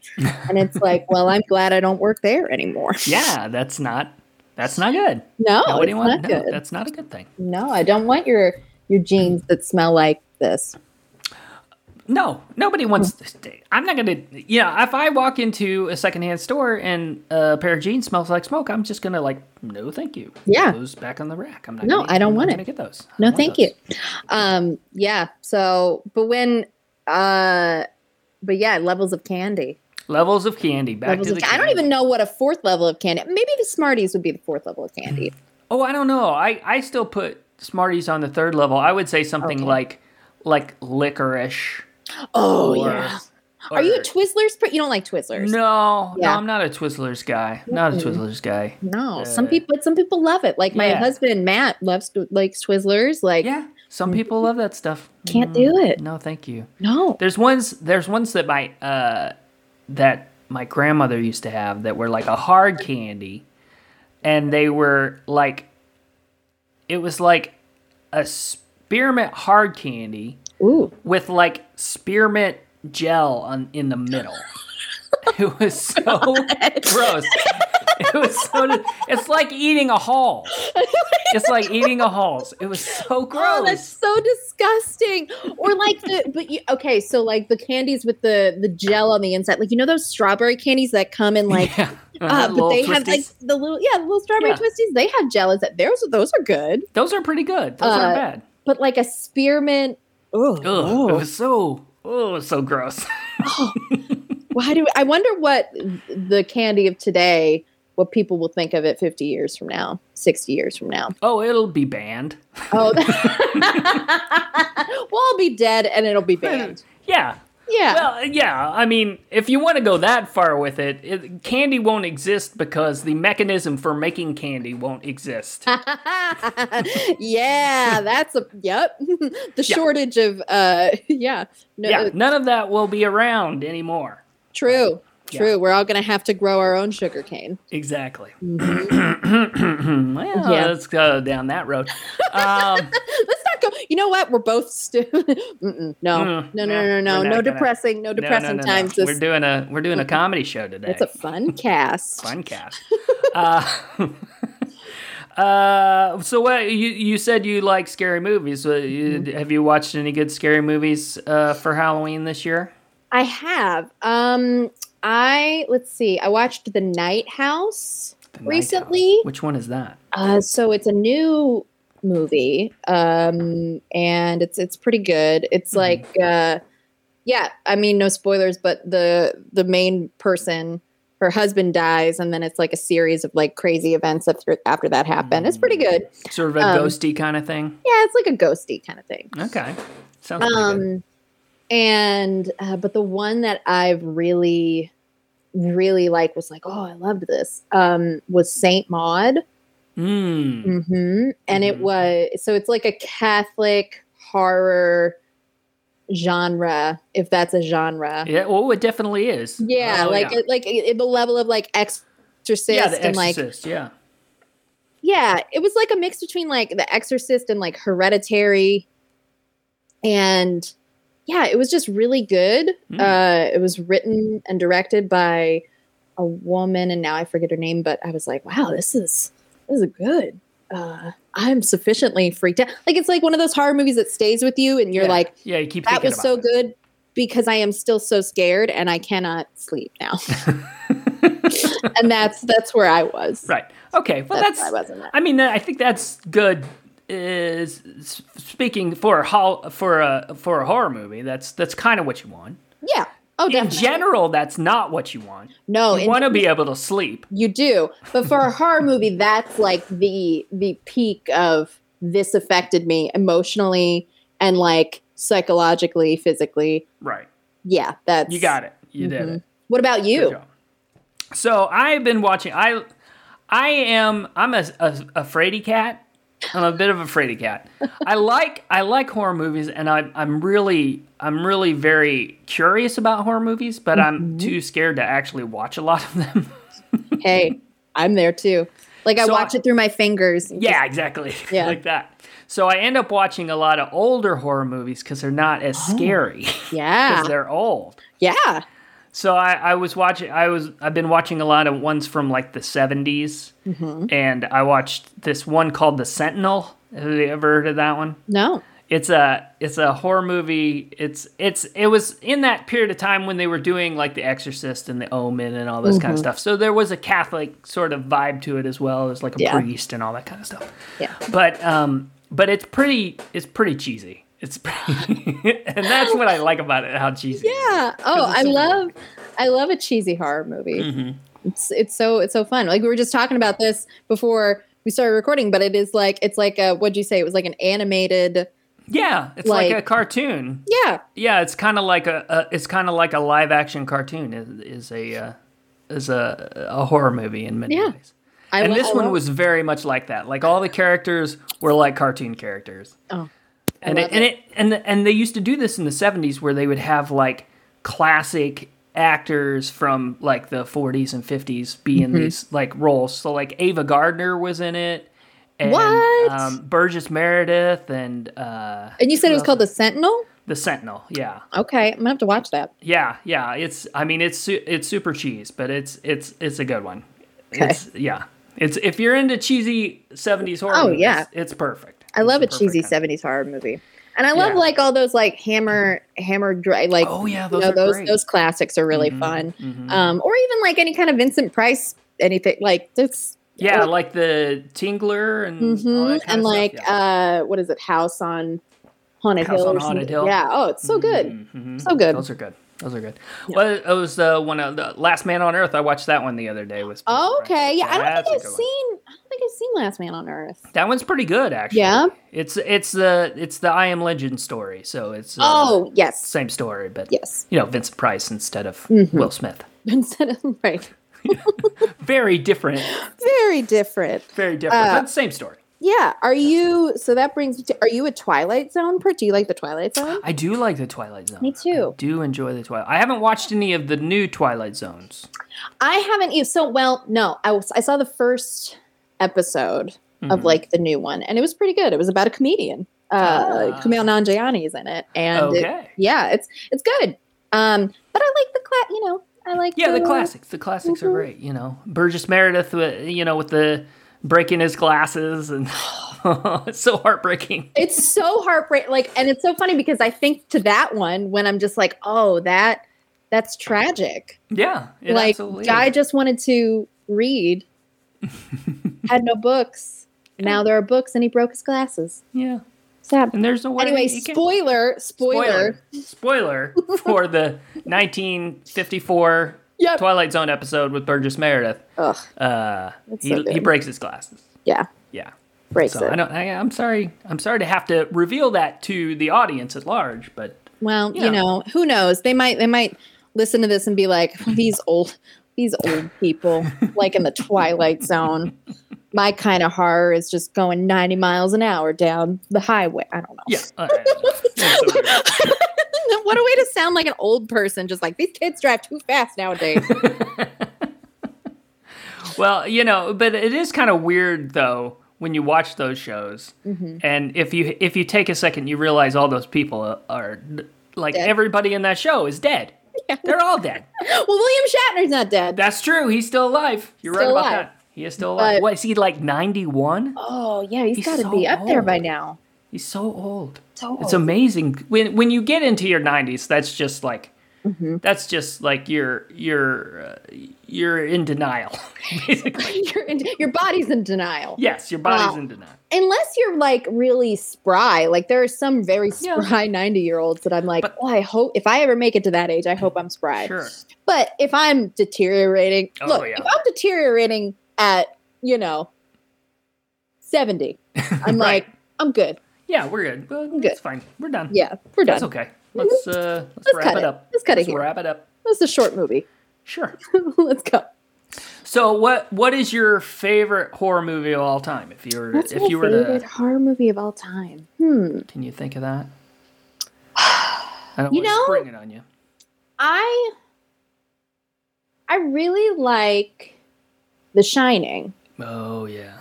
Speaker 2: And it's like, well, I'm glad I don't work there anymore.
Speaker 1: yeah, that's not that's not good.
Speaker 2: No,
Speaker 1: Nobody
Speaker 2: it's
Speaker 1: wants
Speaker 2: not
Speaker 1: no,
Speaker 2: good.
Speaker 1: that's not a good thing.
Speaker 2: No, I don't want your your jeans that smell like this.
Speaker 1: No, nobody wants to stay. I'm not gonna. Yeah, if I walk into a secondhand store and a pair of jeans smells like smoke, I'm just gonna like, no, thank you.
Speaker 2: Yeah.
Speaker 1: those back on the rack. I'm not.
Speaker 2: No,
Speaker 1: gonna,
Speaker 2: I don't
Speaker 1: I'm
Speaker 2: want it.
Speaker 1: Get those. I
Speaker 2: No, thank
Speaker 1: those.
Speaker 2: you. Um, yeah. So, but when, uh, but yeah, levels of candy.
Speaker 1: Levels of candy. Back
Speaker 2: Levels
Speaker 1: to the.
Speaker 2: ca- I don't even know what a fourth level of candy. Maybe the Smarties would be the fourth level of candy.
Speaker 1: Oh, I don't know. I I still put Smarties on the third level. I would say something
Speaker 2: Okay.
Speaker 1: like like licorice.
Speaker 2: Oh
Speaker 1: or-
Speaker 2: yeah. Are you a Twizzlers? per- You don't like Twizzlers?
Speaker 1: No,
Speaker 2: Yeah.
Speaker 1: no, I'm not a Twizzlers guy. Not a Twizzlers guy.
Speaker 2: No. Some
Speaker 1: Uh,
Speaker 2: people, some people love it. Like my
Speaker 1: yeah.
Speaker 2: husband Matt loves likes Twizzlers. Like
Speaker 1: Yeah, some people love that stuff.
Speaker 2: can't
Speaker 1: Mm,
Speaker 2: do it.
Speaker 1: No, thank you.
Speaker 2: No.
Speaker 1: There's ones. There's ones that my uh, that my grandmother used to have that were like a hard candy, and they were like, it was like a spearmint hard candy
Speaker 2: Ooh.
Speaker 1: with like spearmint gel on in the middle. it was so gross. It was so. It's like eating a Hall. It's like eating a Halls. It was so gross.
Speaker 2: Oh, that's so disgusting. Or like the but you, okay, so like the candies with the the gel on the inside, like you know those strawberry candies that come in like,
Speaker 1: yeah.
Speaker 2: uh, but they have like the little yeah, the little strawberry
Speaker 1: Yeah.
Speaker 2: twisties. They have gel. Is that those? Those are good.
Speaker 1: Those are pretty good. Those aren't
Speaker 2: uh,
Speaker 1: bad.
Speaker 2: But like a spearmint. Oh,
Speaker 1: Ugh, it was so oh, so gross.
Speaker 2: why do I wonder what the candy of today? What people will think of it 50 years from now, 60 years from now.
Speaker 1: oh, it'll be banned.
Speaker 2: Oh, we'll all be dead and it'll be banned.
Speaker 1: Yeah.
Speaker 2: Yeah.
Speaker 1: Well, yeah. I mean, if you want to go that far with it, it, candy won't exist because the mechanism for making candy won't exist.
Speaker 2: yeah, that's a yep. the
Speaker 1: Yeah.
Speaker 2: shortage of uh yeah. No,
Speaker 1: yeah, none of that will be around anymore.
Speaker 2: true.
Speaker 1: Yeah.
Speaker 2: True. We're all going to have to grow our own sugar cane.
Speaker 1: Exactly.
Speaker 2: Mhm.
Speaker 1: well,
Speaker 2: Yeah.
Speaker 1: let's go down that road. Um,
Speaker 2: Let's go. You know what? We're both no.
Speaker 1: Mm,
Speaker 2: no, no, no, no, no, no depressing, no depressing times.
Speaker 1: We're doing a we're doing a comedy show today.
Speaker 2: it's a fun cast.
Speaker 1: fun cast. uh, uh, so what you you said you like scary movies?
Speaker 2: Mm-hmm.
Speaker 1: have you watched any good scary movies uh, for Halloween this year?
Speaker 2: I have. Um, I let's see. I watched The Night House.
Speaker 1: The Night
Speaker 2: Recently?
Speaker 1: House. which one is that?
Speaker 2: Uh, so it's a new movie, um, and it's it's pretty good. It's
Speaker 1: Mhm.
Speaker 2: like, uh, yeah, I mean, no spoilers, but the the main person, her husband dies, and then it's like a series of like crazy events after after that happen. It's pretty good.
Speaker 1: Sort of a
Speaker 2: Um,
Speaker 1: ghosty kind of thing.
Speaker 2: Yeah, it's like a ghosty kind of thing.
Speaker 1: Okay, sounds pretty good.
Speaker 2: Um, and uh, but the one that I've really, really like was like, oh, I loved this. Um, was Saint Maud.
Speaker 1: Mm.
Speaker 2: hmm And it
Speaker 1: Mhm.
Speaker 2: was so it's like a Catholic horror genre, if that's a genre.
Speaker 1: Yeah, well, it definitely is.
Speaker 2: Yeah,
Speaker 1: Oh,
Speaker 2: like
Speaker 1: yeah.
Speaker 2: It, like it, the level of like Exorcist
Speaker 1: yeah, the
Speaker 2: and like
Speaker 1: Exorcist. yeah,
Speaker 2: yeah, it was like a mix between like The Exorcist and like Hereditary, and yeah, it was just really good.
Speaker 1: Mm.
Speaker 2: Uh, it was written and directed by a woman, and now I forget her name, but I was like, wow, this is this is good. Uh, I'm sufficiently freaked out. Like it's like one of those horror movies that stays with you, and you're
Speaker 1: Yeah.
Speaker 2: like,
Speaker 1: yeah, you keep
Speaker 2: that was so
Speaker 1: it.
Speaker 2: good because I am still so scared and I cannot sleep now. and that's that's where I was.
Speaker 1: Right. Okay. Well,
Speaker 2: That's,
Speaker 1: that's.
Speaker 2: I wasn't.
Speaker 1: I mean, I think that's good. Is speaking for a hol- for a for a horror movie. That's that's kind of what you want.
Speaker 2: Yeah. Oh,
Speaker 1: In
Speaker 2: definitely.
Speaker 1: general, that's not what you want.
Speaker 2: no,
Speaker 1: You want to be able to sleep.
Speaker 2: you do, but for a horror movie, that's like the the peak of this affected me emotionally and like psychologically, physically.
Speaker 1: Right.
Speaker 2: Yeah, that's
Speaker 1: You got it. You did
Speaker 2: Mhm.
Speaker 1: it.
Speaker 2: What about you?
Speaker 1: So I've been watching. I I am. I'm a, a, a fraidy cat. I'm a bit of a fraidy cat. I like I like horror movies, and I'm I'm really I'm really very curious about horror movies, but
Speaker 2: Mm-hmm.
Speaker 1: I'm too scared to actually watch a lot of them.
Speaker 2: Hey, I'm there too. Like I
Speaker 1: So
Speaker 2: watch
Speaker 1: I-
Speaker 2: it through my fingers.
Speaker 1: yeah, exactly.
Speaker 2: Yeah.
Speaker 1: like that. So I end up watching a lot of older horror movies because they're not as scary
Speaker 2: Yeah, because
Speaker 1: they're old.
Speaker 2: Yeah.
Speaker 1: So I, I was watching. I was. I've been watching a lot of ones from like the '70s,
Speaker 2: Mm-hmm.
Speaker 1: and I watched this one called The Sentinel. Have you ever heard of that one?
Speaker 2: No.
Speaker 1: It's a it's a horror movie. It's it's it was in that period of time when they were doing like The Exorcist and The Omen and all this kind of
Speaker 2: Mm-hmm.
Speaker 1: stuff. So there was a Catholic sort of vibe to it as well There's like a
Speaker 2: Yeah.
Speaker 1: priest and all that kind of stuff.
Speaker 2: Yeah.
Speaker 1: But um, but it's pretty it's pretty cheesy. It's pretty, and that's what I like about it. How cheesy.
Speaker 2: Yeah. Oh, I
Speaker 1: so
Speaker 2: love I love a cheesy horror movie.
Speaker 1: Mm-hmm.
Speaker 2: It's it's so it's so fun. Like we were just talking about this before we started recording, but it is like it's like a what'd you say? It was like an animated
Speaker 1: Yeah, it's like,
Speaker 2: Like-
Speaker 1: a cartoon.
Speaker 2: Yeah.
Speaker 1: Yeah, it's kind of like a, a it's kind of like a live action cartoon is, is a uh, is a a horror movie in many
Speaker 2: Yeah.
Speaker 1: ways.
Speaker 2: I
Speaker 1: and this one was very much like that. Like all the characters were like cartoon characters.
Speaker 2: Oh.
Speaker 1: And it,
Speaker 2: love
Speaker 1: and it and and they used to do this in the 70s where they would have like classic actors from like the 40s and 50s be
Speaker 2: Mm-hmm.
Speaker 1: in these like roles. So like Ava Gardner was in it. And,
Speaker 2: What?
Speaker 1: Um, Burgess Meredith and uh,
Speaker 2: And you said it was called? The Sentinel?
Speaker 1: the Sentinel. Yeah,
Speaker 2: Okay, I'm gonna have to watch that.
Speaker 1: yeah, yeah. It's I mean it's it's super cheese, but it's it's it's a good one.
Speaker 2: Okay.
Speaker 1: It's, yeah. It's if you're into cheesy 70s horror
Speaker 2: Oh,
Speaker 1: movies,
Speaker 2: yeah.
Speaker 1: it's perfect.
Speaker 2: I love a cheesy
Speaker 1: perfect kind.
Speaker 2: '70s horror movie, and I love
Speaker 1: Yeah.
Speaker 2: like all those like hammer hammer dry like
Speaker 1: Oh yeah,
Speaker 2: you
Speaker 1: those
Speaker 2: know
Speaker 1: are
Speaker 2: those those classics are really
Speaker 1: Mhm,
Speaker 2: fun.
Speaker 1: mhm.
Speaker 2: Um, or even like any kind of Vincent Price anything like that's
Speaker 1: Yeah, like the Tingler and
Speaker 2: Mhm,
Speaker 1: kind
Speaker 2: and like
Speaker 1: yeah.
Speaker 2: uh what is it House on Haunted
Speaker 1: House
Speaker 2: Hill
Speaker 1: on Haunted. Hill.
Speaker 2: Yeah. Oh, it's so good.
Speaker 1: Mhm, mhm.
Speaker 2: So good.
Speaker 1: Those are good. Those are good. Well, it was uh, one of the Last Man on Earth. I watched that one the other day. Was
Speaker 2: Oh, okay. Yeah, I don't think I've
Speaker 1: good one.
Speaker 2: seen I don't think I've seen Last Man on Earth.
Speaker 1: that one's pretty good actually.
Speaker 2: Yeah.
Speaker 1: It's it's the it's the I Am Legend story. So it's uh,
Speaker 2: Oh, yes.
Speaker 1: same story, but
Speaker 2: Yes.
Speaker 1: you know Vincent Price instead of
Speaker 2: Mhm.
Speaker 1: Will Smith.
Speaker 2: Instead of right.
Speaker 1: Very different.
Speaker 2: Very different.
Speaker 1: Very different,
Speaker 2: Uh,
Speaker 1: but same story.
Speaker 2: Yeah. Are you so that brings me to are you a Twilight Zone per do you like the Twilight Zone?
Speaker 1: I do like the Twilight Zone.
Speaker 2: Me too.
Speaker 1: I do enjoy the Twilight. I haven't watched any of the new Twilight Zones.
Speaker 2: I haven't so well, no. I was I saw the first episode of
Speaker 1: Mhm.
Speaker 2: like the new one and it was pretty good. It was about a comedian. Uh
Speaker 1: Ah.
Speaker 2: Kumail Nanjiani is in it. And it- yeah, it's it's good. Um, but I like the class. You know, I like
Speaker 1: Yeah, the classics. The classics are
Speaker 2: Mhm.
Speaker 1: great. You know, Burgess Meredith, you know, with the breaking his glasses and it's so heartbreaking.
Speaker 2: It's so heartbreaking. Like, and it's so funny because I think to that one when I'm just like, oh, that that's tragic.
Speaker 1: Yeah,
Speaker 2: like, guy
Speaker 1: is.
Speaker 2: just wanted to read, had no books. Now there are books, and he broke his glasses.
Speaker 1: yeah,
Speaker 2: Sad.
Speaker 1: and there's no way.
Speaker 2: Anyway,
Speaker 1: you
Speaker 2: spoiler, spoiler.
Speaker 1: spoiler, spoiler for the 1954
Speaker 2: Yep.
Speaker 1: Twilight Zone episode with Burgess Meredith.
Speaker 2: Ugh,
Speaker 1: Uh, he,
Speaker 2: so
Speaker 1: he breaks his glasses.
Speaker 2: yeah,
Speaker 1: Yeah.
Speaker 2: breaks
Speaker 1: So
Speaker 2: it.
Speaker 1: I don't. I, I'm sorry. I'm sorry to have to reveal that to the audience at large, but
Speaker 2: Well,
Speaker 1: Yeah.
Speaker 2: you know, who knows? They might they might listen to this and be like, these old these old people, like in the Twilight Zone. My kind of horror is just going 90 miles an hour down the highway. I don't know.
Speaker 1: Yeah. all right. Yeah, so weird.
Speaker 2: what a way to sound like an old person, just like these kids drive too fast nowadays.
Speaker 1: Well, you know, but it is kind of weird though when you watch those shows,
Speaker 2: Mm-hmm.
Speaker 1: and if you if you take a second, you realize all those people are like
Speaker 2: Dead.
Speaker 1: everybody in that show is dead. They're all dead.
Speaker 2: well, William Shatner's not dead.
Speaker 1: That's true. He's still alive. You're
Speaker 2: Still
Speaker 1: right about
Speaker 2: alive.
Speaker 1: that. He is still alive.
Speaker 2: But-
Speaker 1: what is he like? Ninety one?
Speaker 2: Oh, yeah, he's
Speaker 1: He's
Speaker 2: got to
Speaker 1: so
Speaker 2: be up there by now.
Speaker 1: He's so old.
Speaker 2: So old.
Speaker 1: It's amazing when when you get into your nineties. That's just like
Speaker 2: Mm-hmm.
Speaker 1: that's just like you're you're uh, you're in denial. Basically,
Speaker 2: Your, your body's in denial.
Speaker 1: yes, your body's
Speaker 2: Wow.
Speaker 1: in denial.
Speaker 2: Unless you're like really spry. Like there are some very spry 90 year olds that I'm like,
Speaker 1: But-
Speaker 2: oh, I hope if I ever make it to that age, I hope I'm spry.
Speaker 1: Sure.
Speaker 2: But if I'm deteriorating,
Speaker 1: Oh,
Speaker 2: look,
Speaker 1: yeah.
Speaker 2: if I'm deteriorating at, you know, 70, I'm
Speaker 1: Right.
Speaker 2: like, I'm good.
Speaker 1: Yeah, we're good. Well,
Speaker 2: good.
Speaker 1: That's fine. We're done.
Speaker 2: Yeah, we're done.
Speaker 1: It's okay. Let's uh let's,
Speaker 2: Let's
Speaker 1: wrap it
Speaker 2: it.
Speaker 1: up.
Speaker 2: Let's cut it
Speaker 1: Let's
Speaker 2: here.
Speaker 1: wrap it up.
Speaker 2: That's a short movie.
Speaker 1: Sure.
Speaker 2: Let's go.
Speaker 1: So what what is your favorite horror movie of all time? If you were
Speaker 2: What's
Speaker 1: if
Speaker 2: my
Speaker 1: you were
Speaker 2: favorite
Speaker 1: to
Speaker 2: horror movie of all time? Hmm.
Speaker 1: can you think of that? I don't
Speaker 2: You
Speaker 1: want to
Speaker 2: know-
Speaker 1: spring it on you.
Speaker 2: I I really like The Shining.
Speaker 1: Oh yeah.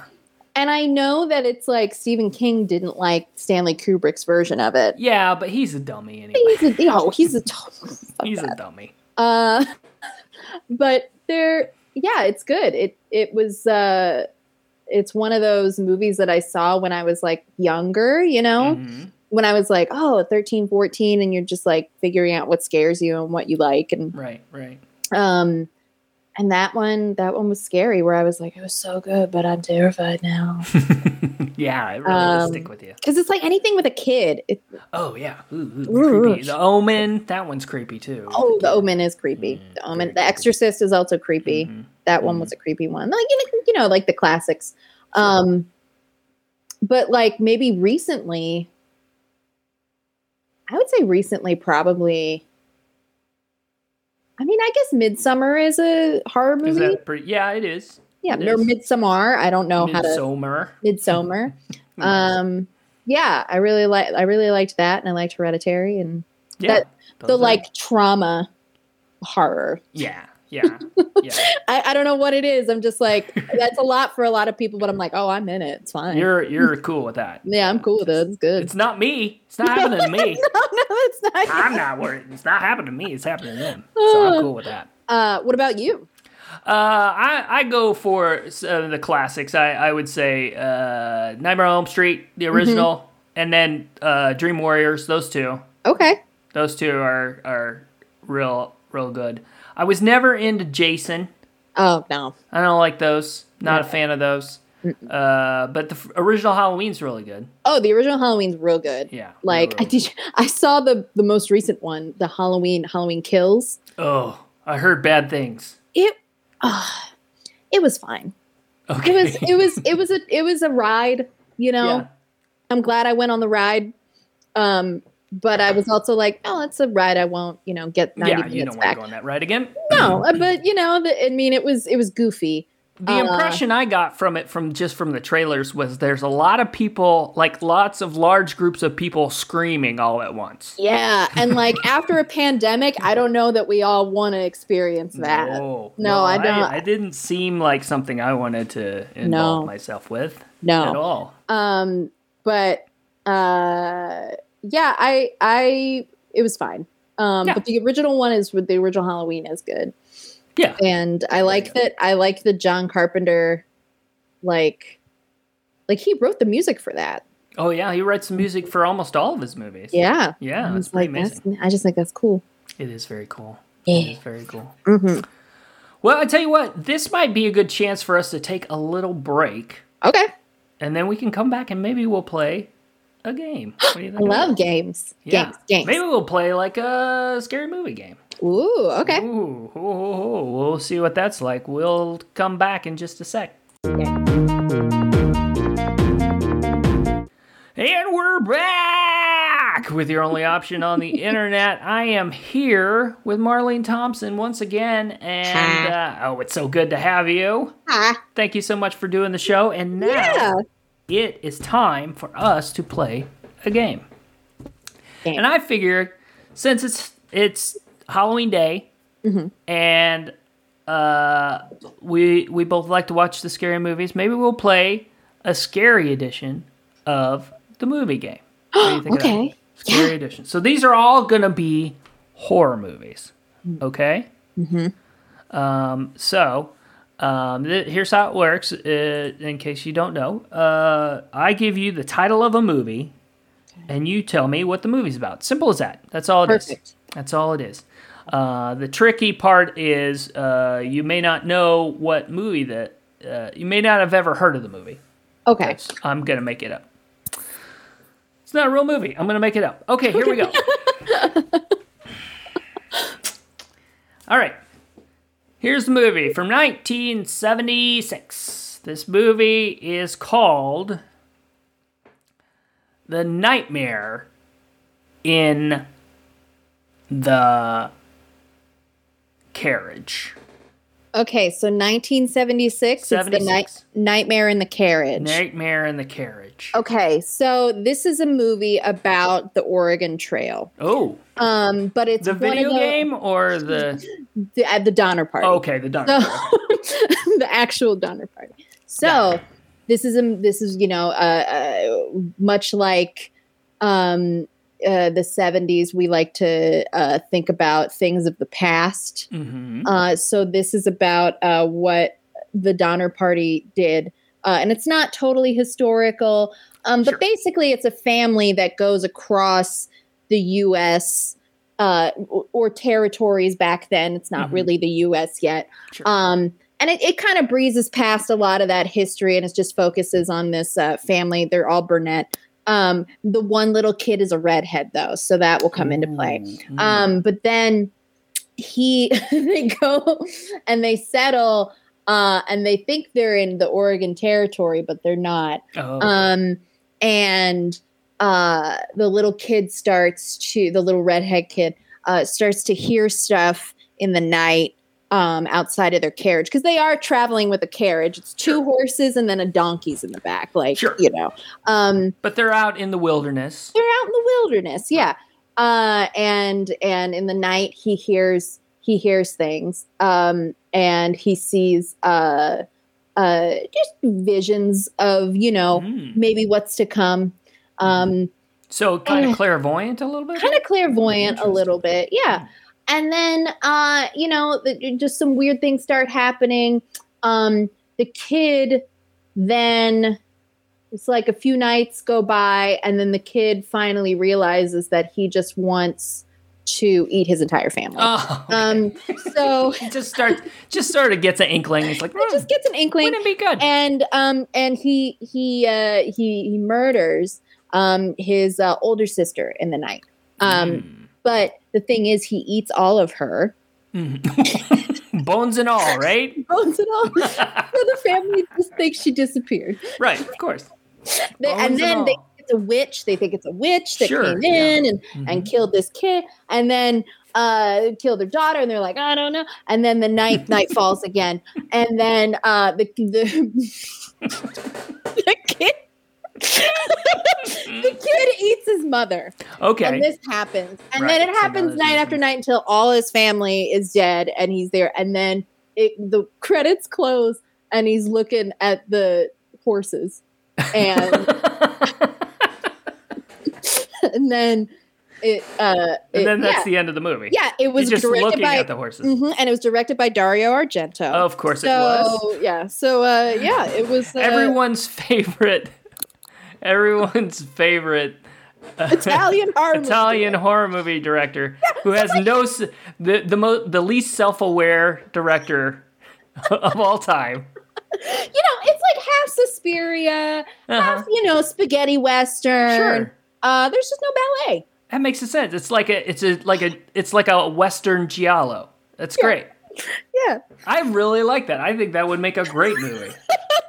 Speaker 2: And I know that it's like Stephen King didn't like Stanley Kubrick's version of it.
Speaker 1: Yeah, but he's a dummy anyway.
Speaker 2: He's a, oh, he's a
Speaker 1: He's
Speaker 2: that.
Speaker 1: a dummy.
Speaker 2: Uh, but there, yeah, it's good. It it was. Uh, it's one of those movies that I saw when I was like younger. You know,
Speaker 1: Mhm.
Speaker 2: when I was like, oh, 13, 14, and you're just like figuring out what scares you and what you like, and
Speaker 1: Right, right.
Speaker 2: um, and that one, that one was scary. Where I was like, it was so good, but I'm terrified now
Speaker 1: yeah, it really
Speaker 2: Um,
Speaker 1: stick with you.
Speaker 2: because it's like anything with a kid. It,
Speaker 1: Oh yeah. Ooh, ooh,
Speaker 2: Ooh.
Speaker 1: creepy. The Omen, that one's creepy too.
Speaker 2: oh, The Omen is creepy.
Speaker 1: Mm,
Speaker 2: The Omen, The Exorcist is also creepy.
Speaker 1: Mhm.
Speaker 2: that one
Speaker 1: Mhm.
Speaker 2: was a creepy one like you know, you know like the classics um but like maybe recently i would say recently probably i mean i guess midsummer is a horror
Speaker 1: Is
Speaker 2: movie
Speaker 1: that pretty? Yeah, it is.
Speaker 2: yeah
Speaker 1: it
Speaker 2: or
Speaker 1: is.
Speaker 2: midsummer i don't know how to
Speaker 1: Midsommar.
Speaker 2: midsummer um yeah i really like i really liked that and i liked hereditary and
Speaker 1: yeah,
Speaker 2: that- the
Speaker 1: are-
Speaker 2: like trauma horror
Speaker 1: Yeah, yeah, yeah.
Speaker 2: I, I don't know what it is i'm just like that's a lot for a lot of people but i'm like oh i'm in it it's fine
Speaker 1: You're you're cool with that.
Speaker 2: Yeah, I'm cool with it. It's good.
Speaker 1: It's not me. It's not happening to me.
Speaker 2: no, no, it's not.
Speaker 1: I'm not worried. It's not happening to me. It's happening to them. So I'm cool with that.
Speaker 2: Uh, what about you?
Speaker 1: Uh, I I go for uh, the classics. I I would say uh, Nightmare on Elm Street, the
Speaker 2: Mm-hmm.
Speaker 1: original, and then uh, Dream Warriors. Those two.
Speaker 2: Okay.
Speaker 1: Those two are are real real good. I was never into Jason.
Speaker 2: Oh no.
Speaker 1: I don't like those. Not a fan of those. Uh, but the f- original Halloween's really good.
Speaker 2: Oh, the original Halloween's real good.
Speaker 1: Yeah.
Speaker 2: Like I
Speaker 1: real-
Speaker 2: did. I saw the the most recent one, the Halloween Halloween Kills.
Speaker 1: Oh, I heard bad things.
Speaker 2: It, uh, it was fine.
Speaker 1: Okay.
Speaker 2: It was it was it was a it was a ride. You know,
Speaker 1: Yeah.
Speaker 2: I'm glad I went on the ride. Um, but I was also like, oh, it's a ride I won't, you know, get 90
Speaker 1: Yeah, you don't want to go on that ride again.
Speaker 2: No, uh, but you know, the, I mean, it was it was goofy.
Speaker 1: The
Speaker 2: Uh,
Speaker 1: impression I got from it, from just from the trailers, was there's a lot of people, like lots of large groups of people screaming all at once.
Speaker 2: Yeah, and like after a pandemic, I don't know that we all want to experience that.
Speaker 1: No,
Speaker 2: No, I don't.
Speaker 1: I, didn't seem like something I wanted to involve
Speaker 2: No.
Speaker 1: myself with
Speaker 2: No, at
Speaker 1: all.
Speaker 2: Um, but uh, yeah, I I it was fine. Um,
Speaker 1: Yeah.
Speaker 2: but the original one is the original Halloween is good,
Speaker 1: Yeah,
Speaker 2: and I like that. I like the John Carpenter, like, like he wrote the music for that.
Speaker 1: Oh yeah, he writes the music for almost all of his movies.
Speaker 2: Yeah,
Speaker 1: yeah,
Speaker 2: I
Speaker 1: that's pretty
Speaker 2: like,
Speaker 1: amazing.
Speaker 2: that's, I just think that's cool.
Speaker 1: It is very cool. It
Speaker 2: Yeah.
Speaker 1: is very cool.
Speaker 2: hmm
Speaker 1: Well, I tell you what, this might be a good chance for us to take a little break,
Speaker 2: Okay,
Speaker 1: and then we can come back and maybe we'll play a game. What do you
Speaker 2: I love games.
Speaker 1: Yeah.
Speaker 2: Games, games.
Speaker 1: Maybe we'll play like a scary movie game.
Speaker 2: Ooh, okay.
Speaker 1: Ooh, ooh, ooh, we'll see what that's like. We'll come back in just a sec. And we're back. with your only option on the internet. I am here with Marlene Thompson once again, and uh, oh, it's so good to have you.
Speaker 2: Ah,
Speaker 1: Thank you so much for doing the show. And now
Speaker 2: yeah.
Speaker 1: It is time for us to play a game.
Speaker 2: Game.
Speaker 1: And I figured since it's it's Halloween Day, and uh, we we both like to watch the scary movies, maybe we'll play a scary edition of the movie game. What do you think of that?
Speaker 2: Okay.
Speaker 1: Scary edition. So these are all gonna be horror movies. Okay. Mm-hmm. Um, so. Um, th- here's how it works. Uh, in case you don't know, uh, I give you the title of a movie, and you tell me what the movie's about. Simple as that. That's all it is.
Speaker 2: Perfect.
Speaker 1: That's all it is. Uh, the tricky part is uh, you may not know what movie that uh, you may not have ever heard of the movie.
Speaker 2: Okay.
Speaker 1: I'm gonna make it up. It's not a real movie. I'm gonna make it up. Okay, here we go. All right. Here's the movie from 1976. This movie is called The Nightmare in the Carriage.
Speaker 2: Okay, so 1976 is the night
Speaker 1: 76.
Speaker 2: Nightmare in the Carriage.
Speaker 1: Nightmare in the Carriage.
Speaker 2: Okay, so this is a movie about the Oregon Trail.
Speaker 1: Oh,
Speaker 2: Um, but it's
Speaker 1: the video
Speaker 2: the-
Speaker 1: game or the
Speaker 2: the, at the Donner Party.
Speaker 1: okay the Donner.
Speaker 2: So, the actual Donner Party. So
Speaker 1: Got
Speaker 2: this is a this is you know uh, uh, much like um, uh, the '70s. We like to uh, think about things of the past.
Speaker 1: hmm
Speaker 2: Uh, so this is about uh, what the Donner Party did, uh, and it's not totally historical, um, but
Speaker 1: Sure.
Speaker 2: basically it's a family that goes across the U.S. Uh, or, or territories back then. It's not
Speaker 1: Mhm.
Speaker 2: really the U.S. yet,
Speaker 1: Sure.
Speaker 2: um, and it, it kind of breezes past a lot of that history, and it just focuses on this uh, family. They're all brunette. Um, the one little kid is a redhead, though, so that will come into play.
Speaker 1: Ooh.
Speaker 2: Um, but then he they go and they settle uh and they think they're in the Oregon territory, but they're not.
Speaker 1: Oh,
Speaker 2: Um and uh the little kid starts to the little redhead kid uh starts to hear stuff in the night um outside of their carriage because they are traveling with a carriage. It's two
Speaker 1: Sure.
Speaker 2: horses and then a donkey's in the back, like
Speaker 1: Sure.
Speaker 2: you know. Um
Speaker 1: but they're out in the wilderness.
Speaker 2: they're out in the wilderness yeah uh and and in the night he hears he hears things um and he sees uh uh just visions of you know
Speaker 1: Mm.
Speaker 2: maybe what's to come um
Speaker 1: So kind
Speaker 2: Eh.
Speaker 1: of clairvoyant a little bit.
Speaker 2: kind of clairvoyant a little bit yeah and then uh you know the, just some weird things start happening um the kid then it's like a few nights go by and then the kid finally realizes that he just wants to eat his entire family
Speaker 1: Oh, okay.
Speaker 2: um so
Speaker 1: He just starts, just sort of gets an inkling. He's like,
Speaker 2: he just gets an inkling
Speaker 1: wouldn't be good?
Speaker 2: and um and he he uh he he murders um his uh, older sister in the night um but the thing is he eats all of her
Speaker 1: Mm. Bones and all, right?
Speaker 2: bones and all. so the family just thinks she disappeared.
Speaker 1: right, of course.
Speaker 2: They, and
Speaker 1: and
Speaker 2: then they think it's a witch. They think it's a witch that
Speaker 1: Sure,
Speaker 2: came
Speaker 1: yeah.
Speaker 2: in and, and
Speaker 1: Mhm.
Speaker 2: killed this kid, and then uh, killed their daughter. And they're like, I don't know. And then the night night falls again, and then uh, the the, the kid. The kid eats his mother,
Speaker 1: Okay.
Speaker 2: and this happens, and
Speaker 1: Right,
Speaker 2: then it happens night after night until all his family is dead, and he's there, and then it, the credits close, and he's looking at the horses, and and then it uh
Speaker 1: and then that's
Speaker 2: yeah,
Speaker 1: the end of the movie.
Speaker 2: yeah it was
Speaker 1: He's just
Speaker 2: directed
Speaker 1: looking
Speaker 2: by
Speaker 1: at the horses.
Speaker 2: Mhm, and it was directed by Dario Argento.
Speaker 1: Oh, Of course
Speaker 2: so
Speaker 1: it was.
Speaker 2: yeah, so uh yeah, it was uh,
Speaker 1: Everyone's favorite, everyone's favorite
Speaker 2: Italian horror movie
Speaker 1: Italian
Speaker 2: director.
Speaker 1: horror movie director who has no the the mo- the least self-aware director of all time.
Speaker 2: You know, it's like half Suspiria,
Speaker 1: Uh-huh.
Speaker 2: half you know spaghetti western.
Speaker 1: Sure.
Speaker 2: Uh, there's just no ballet.
Speaker 1: That makes sense. It's like a it's a like a it's like a western giallo. That's great.
Speaker 2: Yeah.
Speaker 1: I really like that. I think that would make a great movie.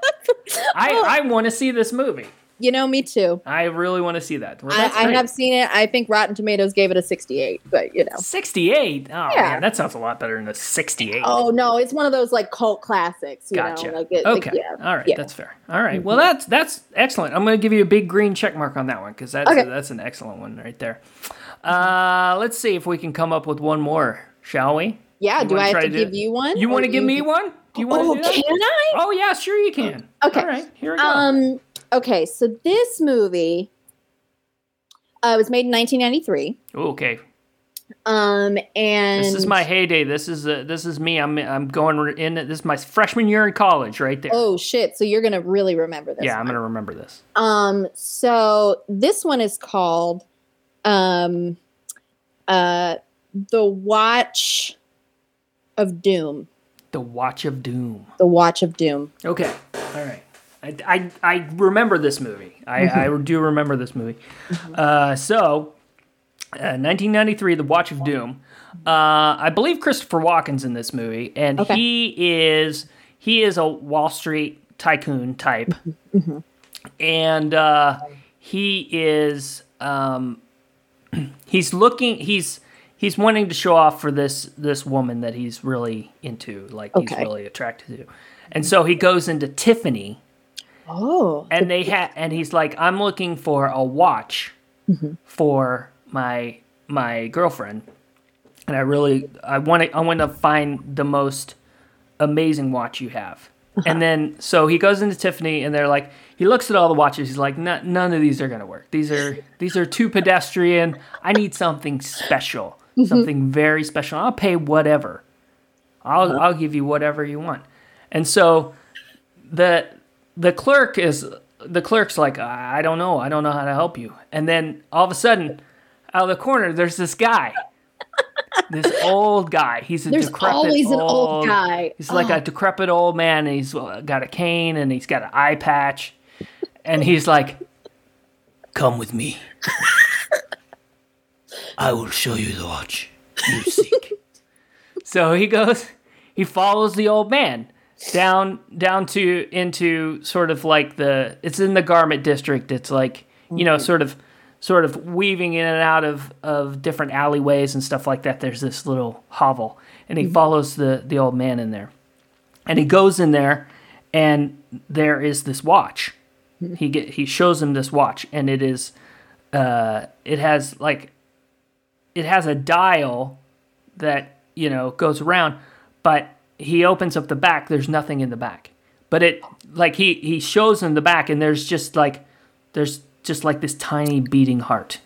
Speaker 1: I. I want to see this movie.
Speaker 2: You know, me too.
Speaker 1: I really want to see that. Well,
Speaker 2: I, I have seen it. I think Rotten Tomatoes gave it a 68, but you know.
Speaker 1: 68. Oh
Speaker 2: Yeah.
Speaker 1: man, that sounds a lot better than a 68.
Speaker 2: Oh no, it's one of those like cult classics. You
Speaker 1: Gotcha.
Speaker 2: Know? Like it, like,
Speaker 1: okay.
Speaker 2: yeah.
Speaker 1: All right.
Speaker 2: yeah. Mm-hmm.
Speaker 1: That's fair. All right. Well, that's that's excellent. I'm going to give you a big green check mark on that one because that's
Speaker 2: Okay.
Speaker 1: that's an excellent one right there. Uh, let's see if we can come up with one more, shall we?
Speaker 2: Yeah,
Speaker 1: You
Speaker 2: do I have to
Speaker 1: to
Speaker 2: give you one?
Speaker 1: You want to give
Speaker 2: you-
Speaker 1: me one? Do you want
Speaker 2: Oh,
Speaker 1: to do that?
Speaker 2: can I?
Speaker 1: Oh yeah, sure you can.
Speaker 2: Okay.
Speaker 1: All right. Here we go.
Speaker 2: Um. Okay, so this movie uh, was made in 1993.
Speaker 1: okay.
Speaker 2: Um, and
Speaker 1: This is my heyday. This is uh, this is me. I'm I'm going in. This is my freshman year in college, right there.
Speaker 2: Oh shit! So you're gonna really remember this?
Speaker 1: yeah, I'm gonna remember this.
Speaker 2: Um, so this one is called um uh The Watch of Doom.
Speaker 1: The Watch of Doom.
Speaker 2: The Watch of Doom.
Speaker 1: Okay. All right. I, I, I remember this movie. I, I do remember this movie. Uh, so, uh, 1993, The Watch of Doom. Uh, I believe Christopher Walken's in this movie, and
Speaker 2: Okay.
Speaker 1: he is he is a Wall Street tycoon type, and uh, he is um, he's looking he's he's wanting to show off for this this woman that he's really into, like he's really attracted to, and so he goes into Tiffany
Speaker 2: Oh,
Speaker 1: and they had and he's like i'm looking for a watch mm-hmm. for my my girlfriend. And i really i want to i want to find the most amazing watch you have. Uh-huh. And then so he goes into tiffany and they're like he looks at all the watches. He's like "None- none of these are going to work. These are these are too pedestrian. I need something special mm-hmm. something very special. I'll pay whatever. I'll uh-huh. i'll give you whatever you want. And so the the clerk is the clerk's like I don't know. I don't know how to help you. And then all of a sudden out of the corner there's this guy. This old guy. He's a
Speaker 2: there's
Speaker 1: decrepit
Speaker 2: always an
Speaker 1: old,
Speaker 2: guy.
Speaker 1: he's like a decrepit old man. And he's uh, got a cane and he's got an eye patch. And he's like come with me. I will show you the watch. You seek. So he goes he follows the old man down down to into sort of like the it's in the garment district. It's like you know mm-hmm. sort of sort of weaving in and out of of different alleyways and stuff like that. There's this little hovel and he mm-hmm. follows the the old man in there. And he goes in there and there is this watch. Mm-hmm. He get he shows him this watch and it is uh it has like it has a dial that you know goes around but he opens up the back there's nothing in the back. But it like he he shows him the back and there's just like there's just like this tiny beating heart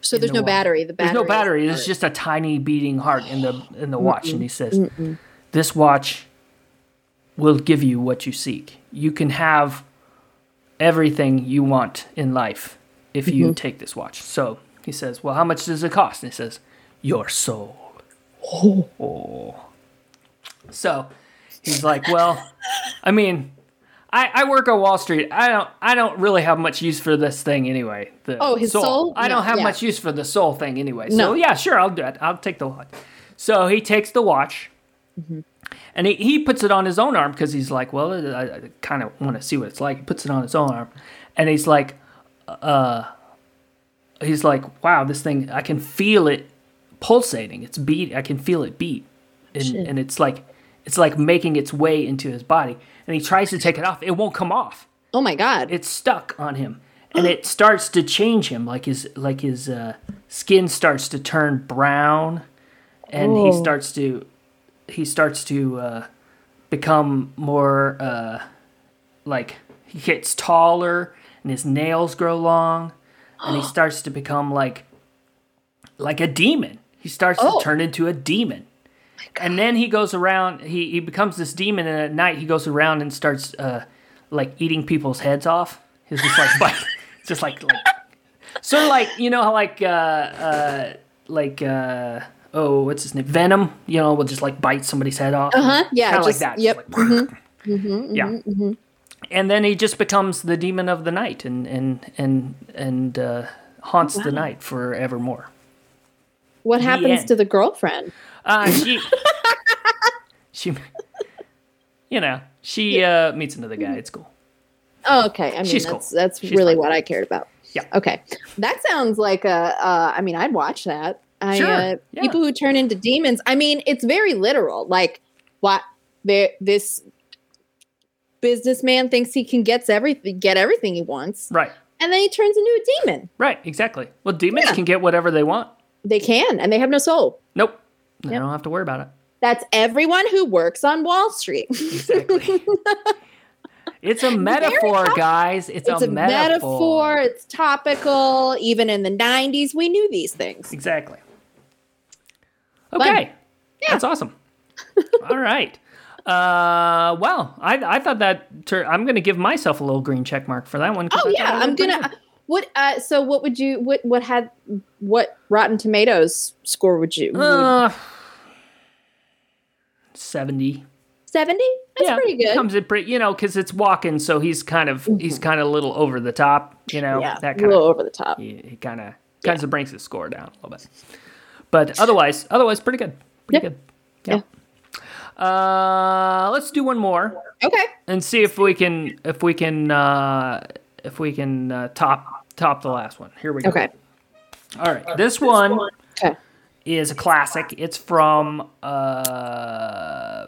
Speaker 2: So there's
Speaker 1: the
Speaker 2: no
Speaker 1: watch.
Speaker 2: battery. The
Speaker 1: there's no battery there's just a tiny beating heart in the in the watch. And he says this watch will give you what you seek. You can have everything you want in life if you mm-hmm. take this watch. So he says well how much does it cost? And he says your soul. Oh. oh. So he's like, well, I mean, I, I work on Wall Street. I don't I don't really have much use for this thing anyway. The
Speaker 2: Oh, his soul?
Speaker 1: I don't have
Speaker 2: yeah.
Speaker 1: much use for the soul thing anyway. So
Speaker 2: No.
Speaker 1: yeah, sure, I'll do it. I'll take the watch. So he takes the watch.
Speaker 2: Mm-hmm.
Speaker 1: And he, he puts it on his own arm because he's like, well, I, I kind of want to see what it's like. He puts it on his own arm, and he's like, uh, he's like, wow, this thing, I can feel it pulsating. It's beat. I can feel it beat, and,
Speaker 2: Shit.
Speaker 1: and it's like, it's like making its way into his body. And he tries to take it off. It won't come off.
Speaker 2: Oh my god.
Speaker 1: It's stuck on him, and it starts to change him. Like his like his uh, skin starts to turn brown, and he
Speaker 2: Oh.
Speaker 1: starts to he starts to uh, become more uh, like he gets taller, and his nails grow long, and he starts to become like like a demon. He starts
Speaker 2: Oh.
Speaker 1: to turn into a demon. And then he goes around. He, he becomes this demon, and at night he goes around and starts uh, like eating people's heads off. He's just like, bite, just like like sort of like you know how like uh, uh, like uh, oh what's his name Venom. You know, will just like bite somebody's head off.
Speaker 2: Uh huh. Yeah.
Speaker 1: Kinda like
Speaker 2: just,
Speaker 1: that, just
Speaker 2: Yep.
Speaker 1: like-
Speaker 2: mhm,
Speaker 1: yeah.
Speaker 2: mhm.
Speaker 1: And then he just becomes the demon of the night and and and and uh, haunts the night forevermore.
Speaker 2: What
Speaker 1: The
Speaker 2: happens
Speaker 1: end.
Speaker 2: to the girlfriend?
Speaker 1: Uh, she, she, you know, she uh, meets another guy. It's cool.
Speaker 2: Oh, okay. I mean,
Speaker 1: She's
Speaker 2: that's
Speaker 1: cool.
Speaker 2: that's
Speaker 1: She's
Speaker 2: really
Speaker 1: fine.
Speaker 2: what I cared about.
Speaker 1: Yeah.
Speaker 2: Okay. That sounds like a. Uh, I mean, I'd watch that. I,
Speaker 1: Sure.
Speaker 2: Uh,
Speaker 1: Yeah.
Speaker 2: People who turn into demons. I mean, it's very literal. Like, what? This businessman thinks he can gets everything, get everything he wants,
Speaker 1: Right.
Speaker 2: and then he turns into a demon.
Speaker 1: Right. Exactly. Well, demons
Speaker 2: Yeah.
Speaker 1: can get whatever they want.
Speaker 2: They can, and they have no soul.
Speaker 1: Nope. They
Speaker 2: Yep.
Speaker 1: don't have to worry about it.
Speaker 2: That's everyone who works on Wall Street.
Speaker 1: Exactly. it's a metaphor, guys. It's,
Speaker 2: it's
Speaker 1: a,
Speaker 2: a metaphor.
Speaker 1: metaphor.
Speaker 2: It's topical. Even in the '90s, we knew these things.
Speaker 1: Exactly. Okay.
Speaker 2: Yeah.
Speaker 1: That's awesome. All right. Uh, well, I, I thought that tur- I'm going to give myself a little green check mark for that one.
Speaker 2: Oh
Speaker 1: I
Speaker 2: yeah, I'm gonna.
Speaker 1: good.
Speaker 2: What? Uh, so what would you? What? What had? What Rotten Tomatoes score would you?
Speaker 1: Uh, 70.
Speaker 2: Seventy. That's
Speaker 1: yeah,
Speaker 2: pretty good.
Speaker 1: Comes in pretty, you know, because it's Walken, so he's kind of he's kind of a little over the top, you know.
Speaker 2: yeah,
Speaker 1: that
Speaker 2: a
Speaker 1: kind
Speaker 2: little
Speaker 1: of
Speaker 2: over the top.
Speaker 1: he, he kind of kind of brings his score down a little bit. But otherwise, otherwise, pretty good. Pretty
Speaker 2: Yep.
Speaker 1: good. Yeah. Uh, let's do one more
Speaker 2: Okay.
Speaker 1: and see if we can if we can uh, if we can uh, top top the last one. Here we go.
Speaker 2: Okay.
Speaker 1: All right. This one
Speaker 2: Okay.
Speaker 1: Is a classic. It's from uh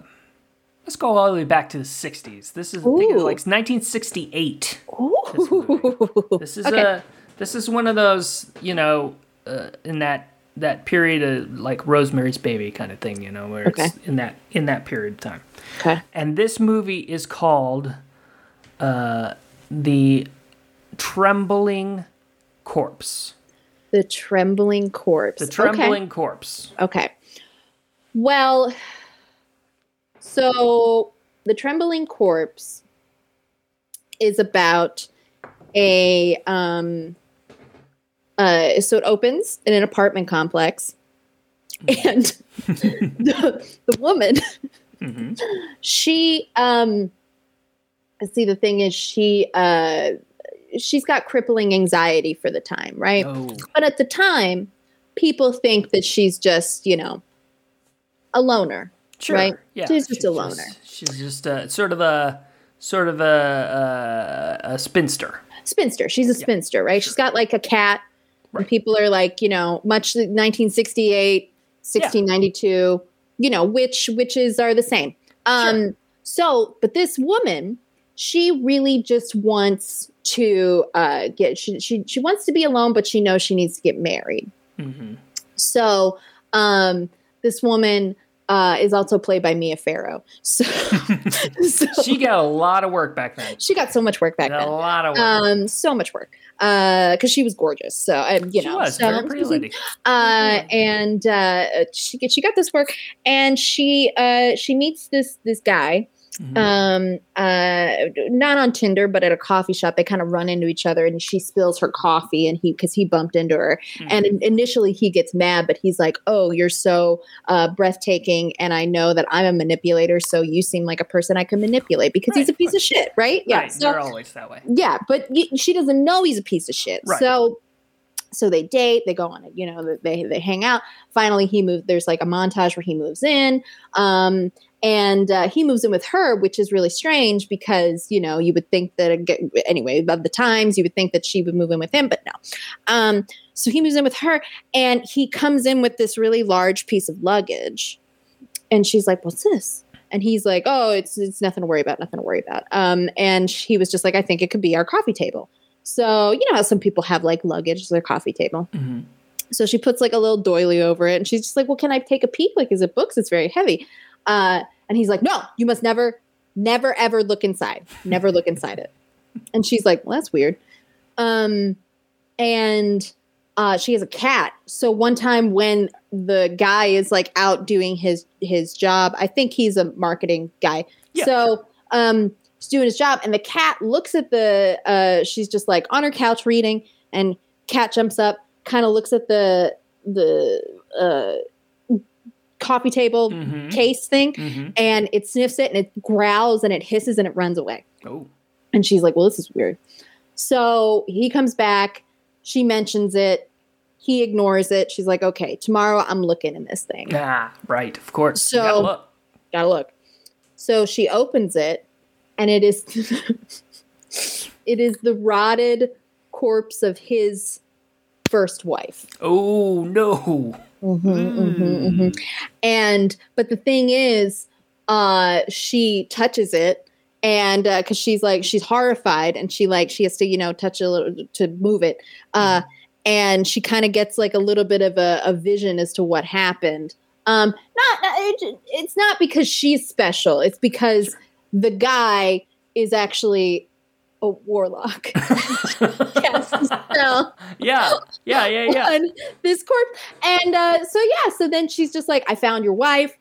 Speaker 1: let's go all the way back to the 60s. This is I think it's like 1968.
Speaker 2: Ooh.
Speaker 1: This is
Speaker 2: Okay.
Speaker 1: a this is one of those, you know, uh, in that that period of like Rosemary's Baby kind of thing, you know, where
Speaker 2: Okay.
Speaker 1: it's in that in that period of time.
Speaker 2: Okay.
Speaker 1: And this movie is called uh The Trembling Corpse.
Speaker 2: The trembling corpse.
Speaker 1: The Trembling Corpse.
Speaker 2: Okay. okay. Well, so the trembling corpse is about a um uh so it opens in an apartment complex and the, the woman
Speaker 1: hmm
Speaker 2: she um see the thing is she uh she's got crippling anxiety for the time right
Speaker 1: Oh,
Speaker 2: but at the time people think that she's just you know a loner
Speaker 1: sure.
Speaker 2: Right?
Speaker 1: Yeah.
Speaker 2: She's just a loner.
Speaker 1: she's just a sort of a sort of a a, a spinster.
Speaker 2: spinster she's a spinster right she's got like a cat
Speaker 1: Right.
Speaker 2: and people are like you know much like 1968 1692 you know which witches are the same um
Speaker 1: Sure.
Speaker 2: so but this woman she really just wants to uh get she, she she wants to be alone but she knows she needs to get married
Speaker 1: hmm
Speaker 2: so um this woman uh is also played by Mia Farrow so, so
Speaker 1: She got a lot of work back then.
Speaker 2: she got so much work back then.
Speaker 1: a lot of work.
Speaker 2: um so much work uh because she was gorgeous so uh, you know
Speaker 1: she
Speaker 2: know
Speaker 1: was
Speaker 2: so
Speaker 1: very pretty lady.
Speaker 2: uh and uh she she got this work and she uh she meets this this guy
Speaker 1: Mhm.
Speaker 2: um uh not on tinder but at a coffee shop they kind of run into each other and she spills her coffee and he because he bumped into her and in- initially he gets mad but he's like oh you're so uh breathtaking and i know that i'm a manipulator so you seem like a person i can manipulate because he's a piece of shit right yeah
Speaker 1: right,
Speaker 2: so
Speaker 1: they're always that way.
Speaker 2: yeah but y- she doesn't know he's a piece of shit
Speaker 1: Right.
Speaker 2: so so they date they go on it you know they they hang out. Finally he moves there's like a montage where he moves in um and uh, he moves in with her which is really strange because you know you would think that anyway of the times you would think that she would move in with him but no. Um so he moves in with her and he comes in with this really large piece of luggage and she's like what's this? And he's like oh it's it's nothing to worry about nothing to worry about. Um and he was just like i think it could be our coffee table so you know how some people have like luggage as their coffee table?
Speaker 1: Mhm.
Speaker 2: so she puts like a little doily over it and she's just like well can i take a peek? Like is it books? It's very heavy. Uh and he's like no you must never never ever look inside. Never look inside it. And she's like well that's weird. Um and uh she has a cat. So one time when the guy is like out doing his his job i think he's a marketing guy.
Speaker 1: Yeah,
Speaker 2: so um doing his job and the cat looks at the uh she's just like on her couch reading and cat jumps up kind of looks at the the uh coffee table
Speaker 1: Mhm.
Speaker 2: case thing
Speaker 1: Mhm.
Speaker 2: and it sniffs it and it growls and it hisses and it runs away
Speaker 1: Oh,
Speaker 2: and she's like, well, this is weird. So he comes back. She mentions it. He ignores it. She's like, okay, tomorrow I'm looking in this thing.
Speaker 1: ah, right. Of course.
Speaker 2: So-
Speaker 1: gotta look.
Speaker 2: Gotta look. So she opens it and it is it is the rotted corpse of his first wife.
Speaker 1: Oh no.
Speaker 2: Mm-hmm, And but the thing is, uh, she touches it, and because she's like she's horrified, and she like she has to you know touch a little to move it, uh, and she kind of gets like a little bit of a, a vision as to what happened. Um, not, not it, it's not because she's special. It's because the guy is actually a warlock. yes, so
Speaker 1: Yeah. Yeah. Yeah. Yeah.
Speaker 2: this corpse. And uh, so yeah, so then she's just like, I found your wife,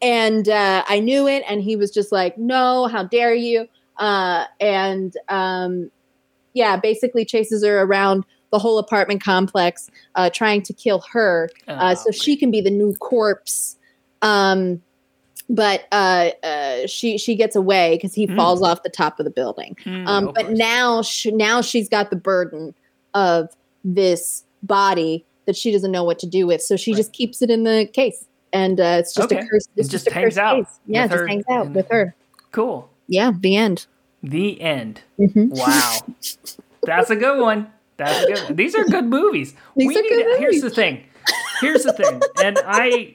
Speaker 2: and uh, I knew it. And he was just like, No, how dare you? Uh, and um, yeah, basically chases her around the whole apartment complex, uh, trying to kill her, uh, so
Speaker 1: Oh,
Speaker 2: she can be the new corpse. Um, but uh, uh, she she gets away because he
Speaker 1: Hmm.
Speaker 2: falls off the top of the building.
Speaker 1: Mm,
Speaker 2: Um, but
Speaker 1: course.
Speaker 2: now, she, now she's got the burden of this body that she doesn't know what to do with, so she
Speaker 1: Right.
Speaker 2: just keeps it in the case, and uh, it's just
Speaker 1: Okay.
Speaker 2: a curse. It's
Speaker 1: It
Speaker 2: just,
Speaker 1: just
Speaker 2: a
Speaker 1: hangs out
Speaker 2: case. Yeah, it just hangs out with her.
Speaker 1: cool.
Speaker 2: Yeah, the end.
Speaker 1: The end.
Speaker 2: Mhm.
Speaker 1: Wow. That's a good one. That's a good one. These are good movies.
Speaker 2: These
Speaker 1: we need to- here's the thing. Here's the thing. And I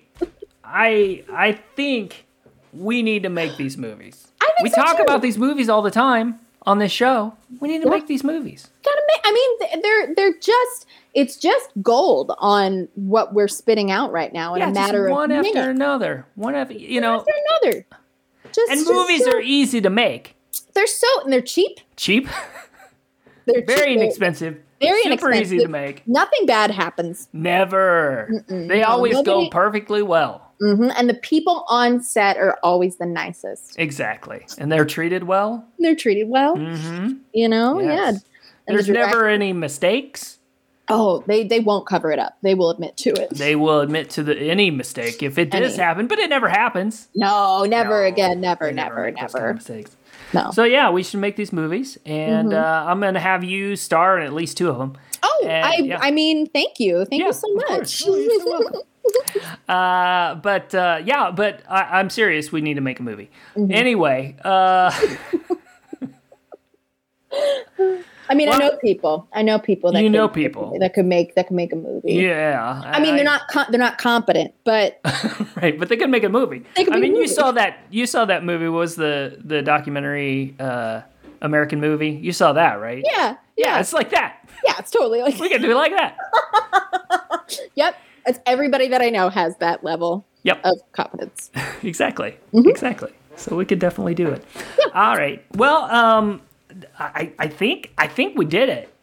Speaker 1: I I think we need to make these movies.
Speaker 2: I think
Speaker 1: We
Speaker 2: so
Speaker 1: talk
Speaker 2: too.
Speaker 1: about these movies all the time on this show. We need to
Speaker 2: Yeah.
Speaker 1: make these movies.
Speaker 2: Gotta make. I mean, they're they're just. It's just gold on what we're spitting out right now in
Speaker 1: yeah,
Speaker 2: a matter
Speaker 1: one
Speaker 2: of one
Speaker 1: after
Speaker 2: minutes.
Speaker 1: another. One after you know.
Speaker 2: after another. Just
Speaker 1: And
Speaker 2: just
Speaker 1: movies
Speaker 2: so-
Speaker 1: are easy to make.
Speaker 2: they're so and they're cheap.
Speaker 1: Cheap,
Speaker 2: They're
Speaker 1: very
Speaker 2: cheap.
Speaker 1: inexpensive,
Speaker 2: Very
Speaker 1: super easy to make.
Speaker 2: Nothing bad happens.
Speaker 1: Never.
Speaker 2: Mm-mm.
Speaker 1: They always go perfectly well.
Speaker 2: Hmm And the people on set are always the nicest.
Speaker 1: Exactly. And they're treated well.
Speaker 2: They're treated well,
Speaker 1: hmm
Speaker 2: you know.
Speaker 1: Yes.
Speaker 2: Yeah. And
Speaker 1: There's
Speaker 2: the direct-
Speaker 1: never any mistakes.
Speaker 2: Oh, they they won't cover it up. They will admit to it.
Speaker 1: They will admit to the any mistake if it does
Speaker 2: Any.
Speaker 1: happen, but it never happens.
Speaker 2: no, never
Speaker 1: No,
Speaker 2: again. Never, never,
Speaker 1: make those kind of
Speaker 2: never.
Speaker 1: mistakes.
Speaker 2: No.
Speaker 1: So yeah, we should make these movies, and
Speaker 2: Mhm.
Speaker 1: uh, I'm gonna have you star in at least two of them.
Speaker 2: Oh,
Speaker 1: And-
Speaker 2: I
Speaker 1: yeah.
Speaker 2: I mean, thank you, thank
Speaker 1: Yeah,
Speaker 2: you so much.
Speaker 1: course. You're so welcome. Uh, but uh, yeah, but I, I'm serious. We need to make a movie.
Speaker 2: Mm-hmm.
Speaker 1: Anyway, uh,
Speaker 2: I mean, I know people. I know people that
Speaker 1: You
Speaker 2: could,
Speaker 1: know people.
Speaker 2: that could make that could make a movie.
Speaker 1: yeah.
Speaker 2: I mean, they're not com- they're not competent, but
Speaker 1: right, but they could make a movie.
Speaker 2: They could
Speaker 1: I mean, you saw that. You saw that movie. What was the the documentary uh, American movie? You saw that, right?
Speaker 2: yeah,
Speaker 1: Yeah,
Speaker 2: yeah,
Speaker 1: it's like that.
Speaker 2: yeah, it's totally like
Speaker 1: We can do it like that.
Speaker 2: yep. It's everybody that I know has that level
Speaker 1: Yep.
Speaker 2: of confidence.
Speaker 1: Exactly.
Speaker 2: Mm-hmm.
Speaker 1: Exactly. So we could definitely do it. All right. Well, um, I I think I think we did it.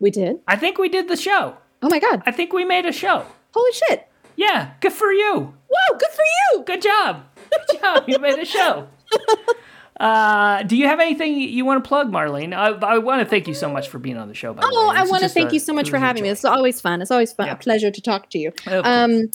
Speaker 2: We did.
Speaker 1: I think we did the show.
Speaker 2: Oh my god!
Speaker 1: I think we made a show.
Speaker 2: Holy shit!
Speaker 1: Yeah. Good for you.
Speaker 2: Whoa, good for you.
Speaker 1: Good job. Good job. You made a show. Uh, do you have anything you want to plug, Marlene? I, I want to thank you so much for being on the show. By the
Speaker 2: Oh. I want to thank
Speaker 1: a-
Speaker 2: you so much for having me. It's always fun. It's always fun.
Speaker 1: Yeah.
Speaker 2: A pleasure to talk to you. Um,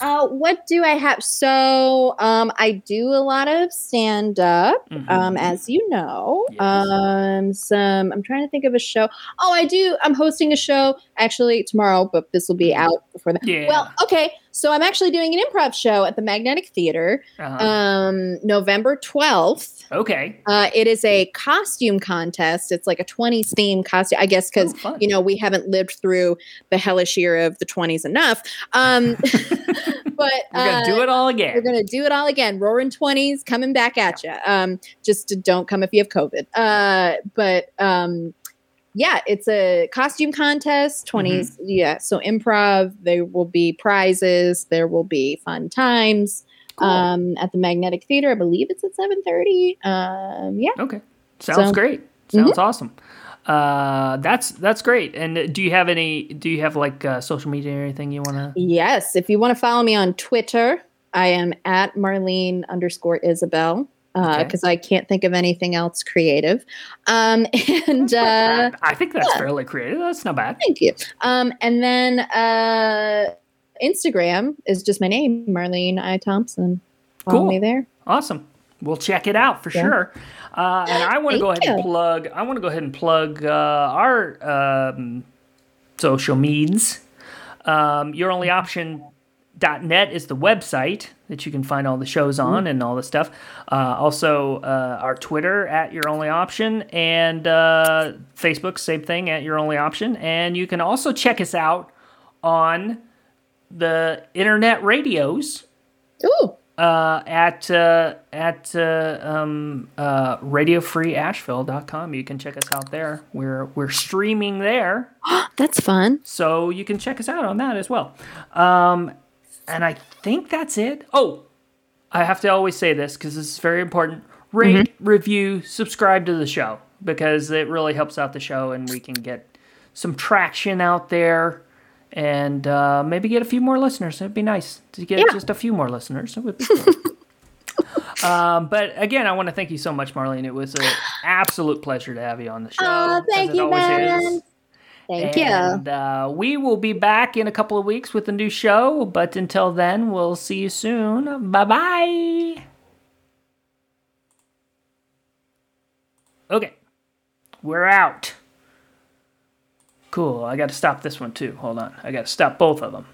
Speaker 2: uh, what do I have? So, um, I do a lot of stand up,
Speaker 1: Mhm.
Speaker 2: um, as you know.
Speaker 1: Yes.
Speaker 2: Um, some, I'm trying to think of a show. Oh, I do. I'm hosting a show actually tomorrow, but this will be out before that.
Speaker 1: Yeah.
Speaker 2: Well, okay. So, I'm actually doing an improv show at the Magnetic Theater,
Speaker 1: Uh-huh.
Speaker 2: um, November 12th.
Speaker 1: okay.
Speaker 2: Uh, it is a costume contest. It's like a 20s theme costume, I guess, because
Speaker 1: Oh,
Speaker 2: you know we haven't lived through the hellish year of the 20s enough. Um, but
Speaker 1: We're gonna
Speaker 2: uh,
Speaker 1: do it all again.
Speaker 2: We're gonna do it all again. Roaring 20s coming back at you. Um, just don't come if you have COVID. Uh, but um, yeah, it's a costume contest. 20s,
Speaker 1: Mm-hmm.
Speaker 2: yeah. So improv. There will be prizes. There will be fun times.
Speaker 1: Cool.
Speaker 2: Um, at the Magnetic Theater, I believe it's at 7:30. Um, yeah.
Speaker 1: Okay. Sounds
Speaker 2: So-
Speaker 1: great. Sounds awesome. Uh, that's that's great. And do you have any? Do you have like uh, social media or anything you want to?
Speaker 2: Yes, if you want to follow me on Twitter, I am at Marlene underscore Isabel
Speaker 1: Okay.
Speaker 2: because I can't think of anything else creative. Um, and uh,
Speaker 1: I think that's fairly creative. That's not bad.
Speaker 2: thank you. Um, and then uh, Instagram is just my name, Marlene I Thompson. Follow
Speaker 1: Cool.
Speaker 2: me there.
Speaker 1: Awesome. We'll check it out for
Speaker 2: Yeah.
Speaker 1: sure. Uh, and I want to go ahead
Speaker 2: Thank
Speaker 1: and plug. I want to go ahead and plug uh, our um, social meds. Um, your only option net is the website that you can find all the shows on and all the stuff. Uh, also, uh, our Twitter at Your Only Option and uh, Facebook, same thing at Your Only Option. And you can also check us out on the internet radios
Speaker 2: Ooh.
Speaker 1: uh, at uh, at uh, um, uh, radiofreeasheville.com. You can check us out there. We're we're streaming there,
Speaker 2: That's fun.
Speaker 1: so you can check us out on that as well. Um, and I think that's it. Oh, I have to always say this because this is very important. Rate, review, subscribe to the show because it really helps out the show, and we can get some traction out there. And uh, maybe get a few more listeners. It'd be nice to get
Speaker 2: Yeah.
Speaker 1: just a few more listeners. It would be cool. Um, but again, I want to thank you so much, Marlene. It was an absolute pleasure to have you on the show.
Speaker 2: Oh, thank you, man.
Speaker 1: is.
Speaker 2: Thank
Speaker 1: And uh, we will be back in a couple of weeks with a new show. But until then, we'll see you soon. Bye bye. Okay, we're out. Cool. I got to stop this one too. Hold on. I got to stop both of them.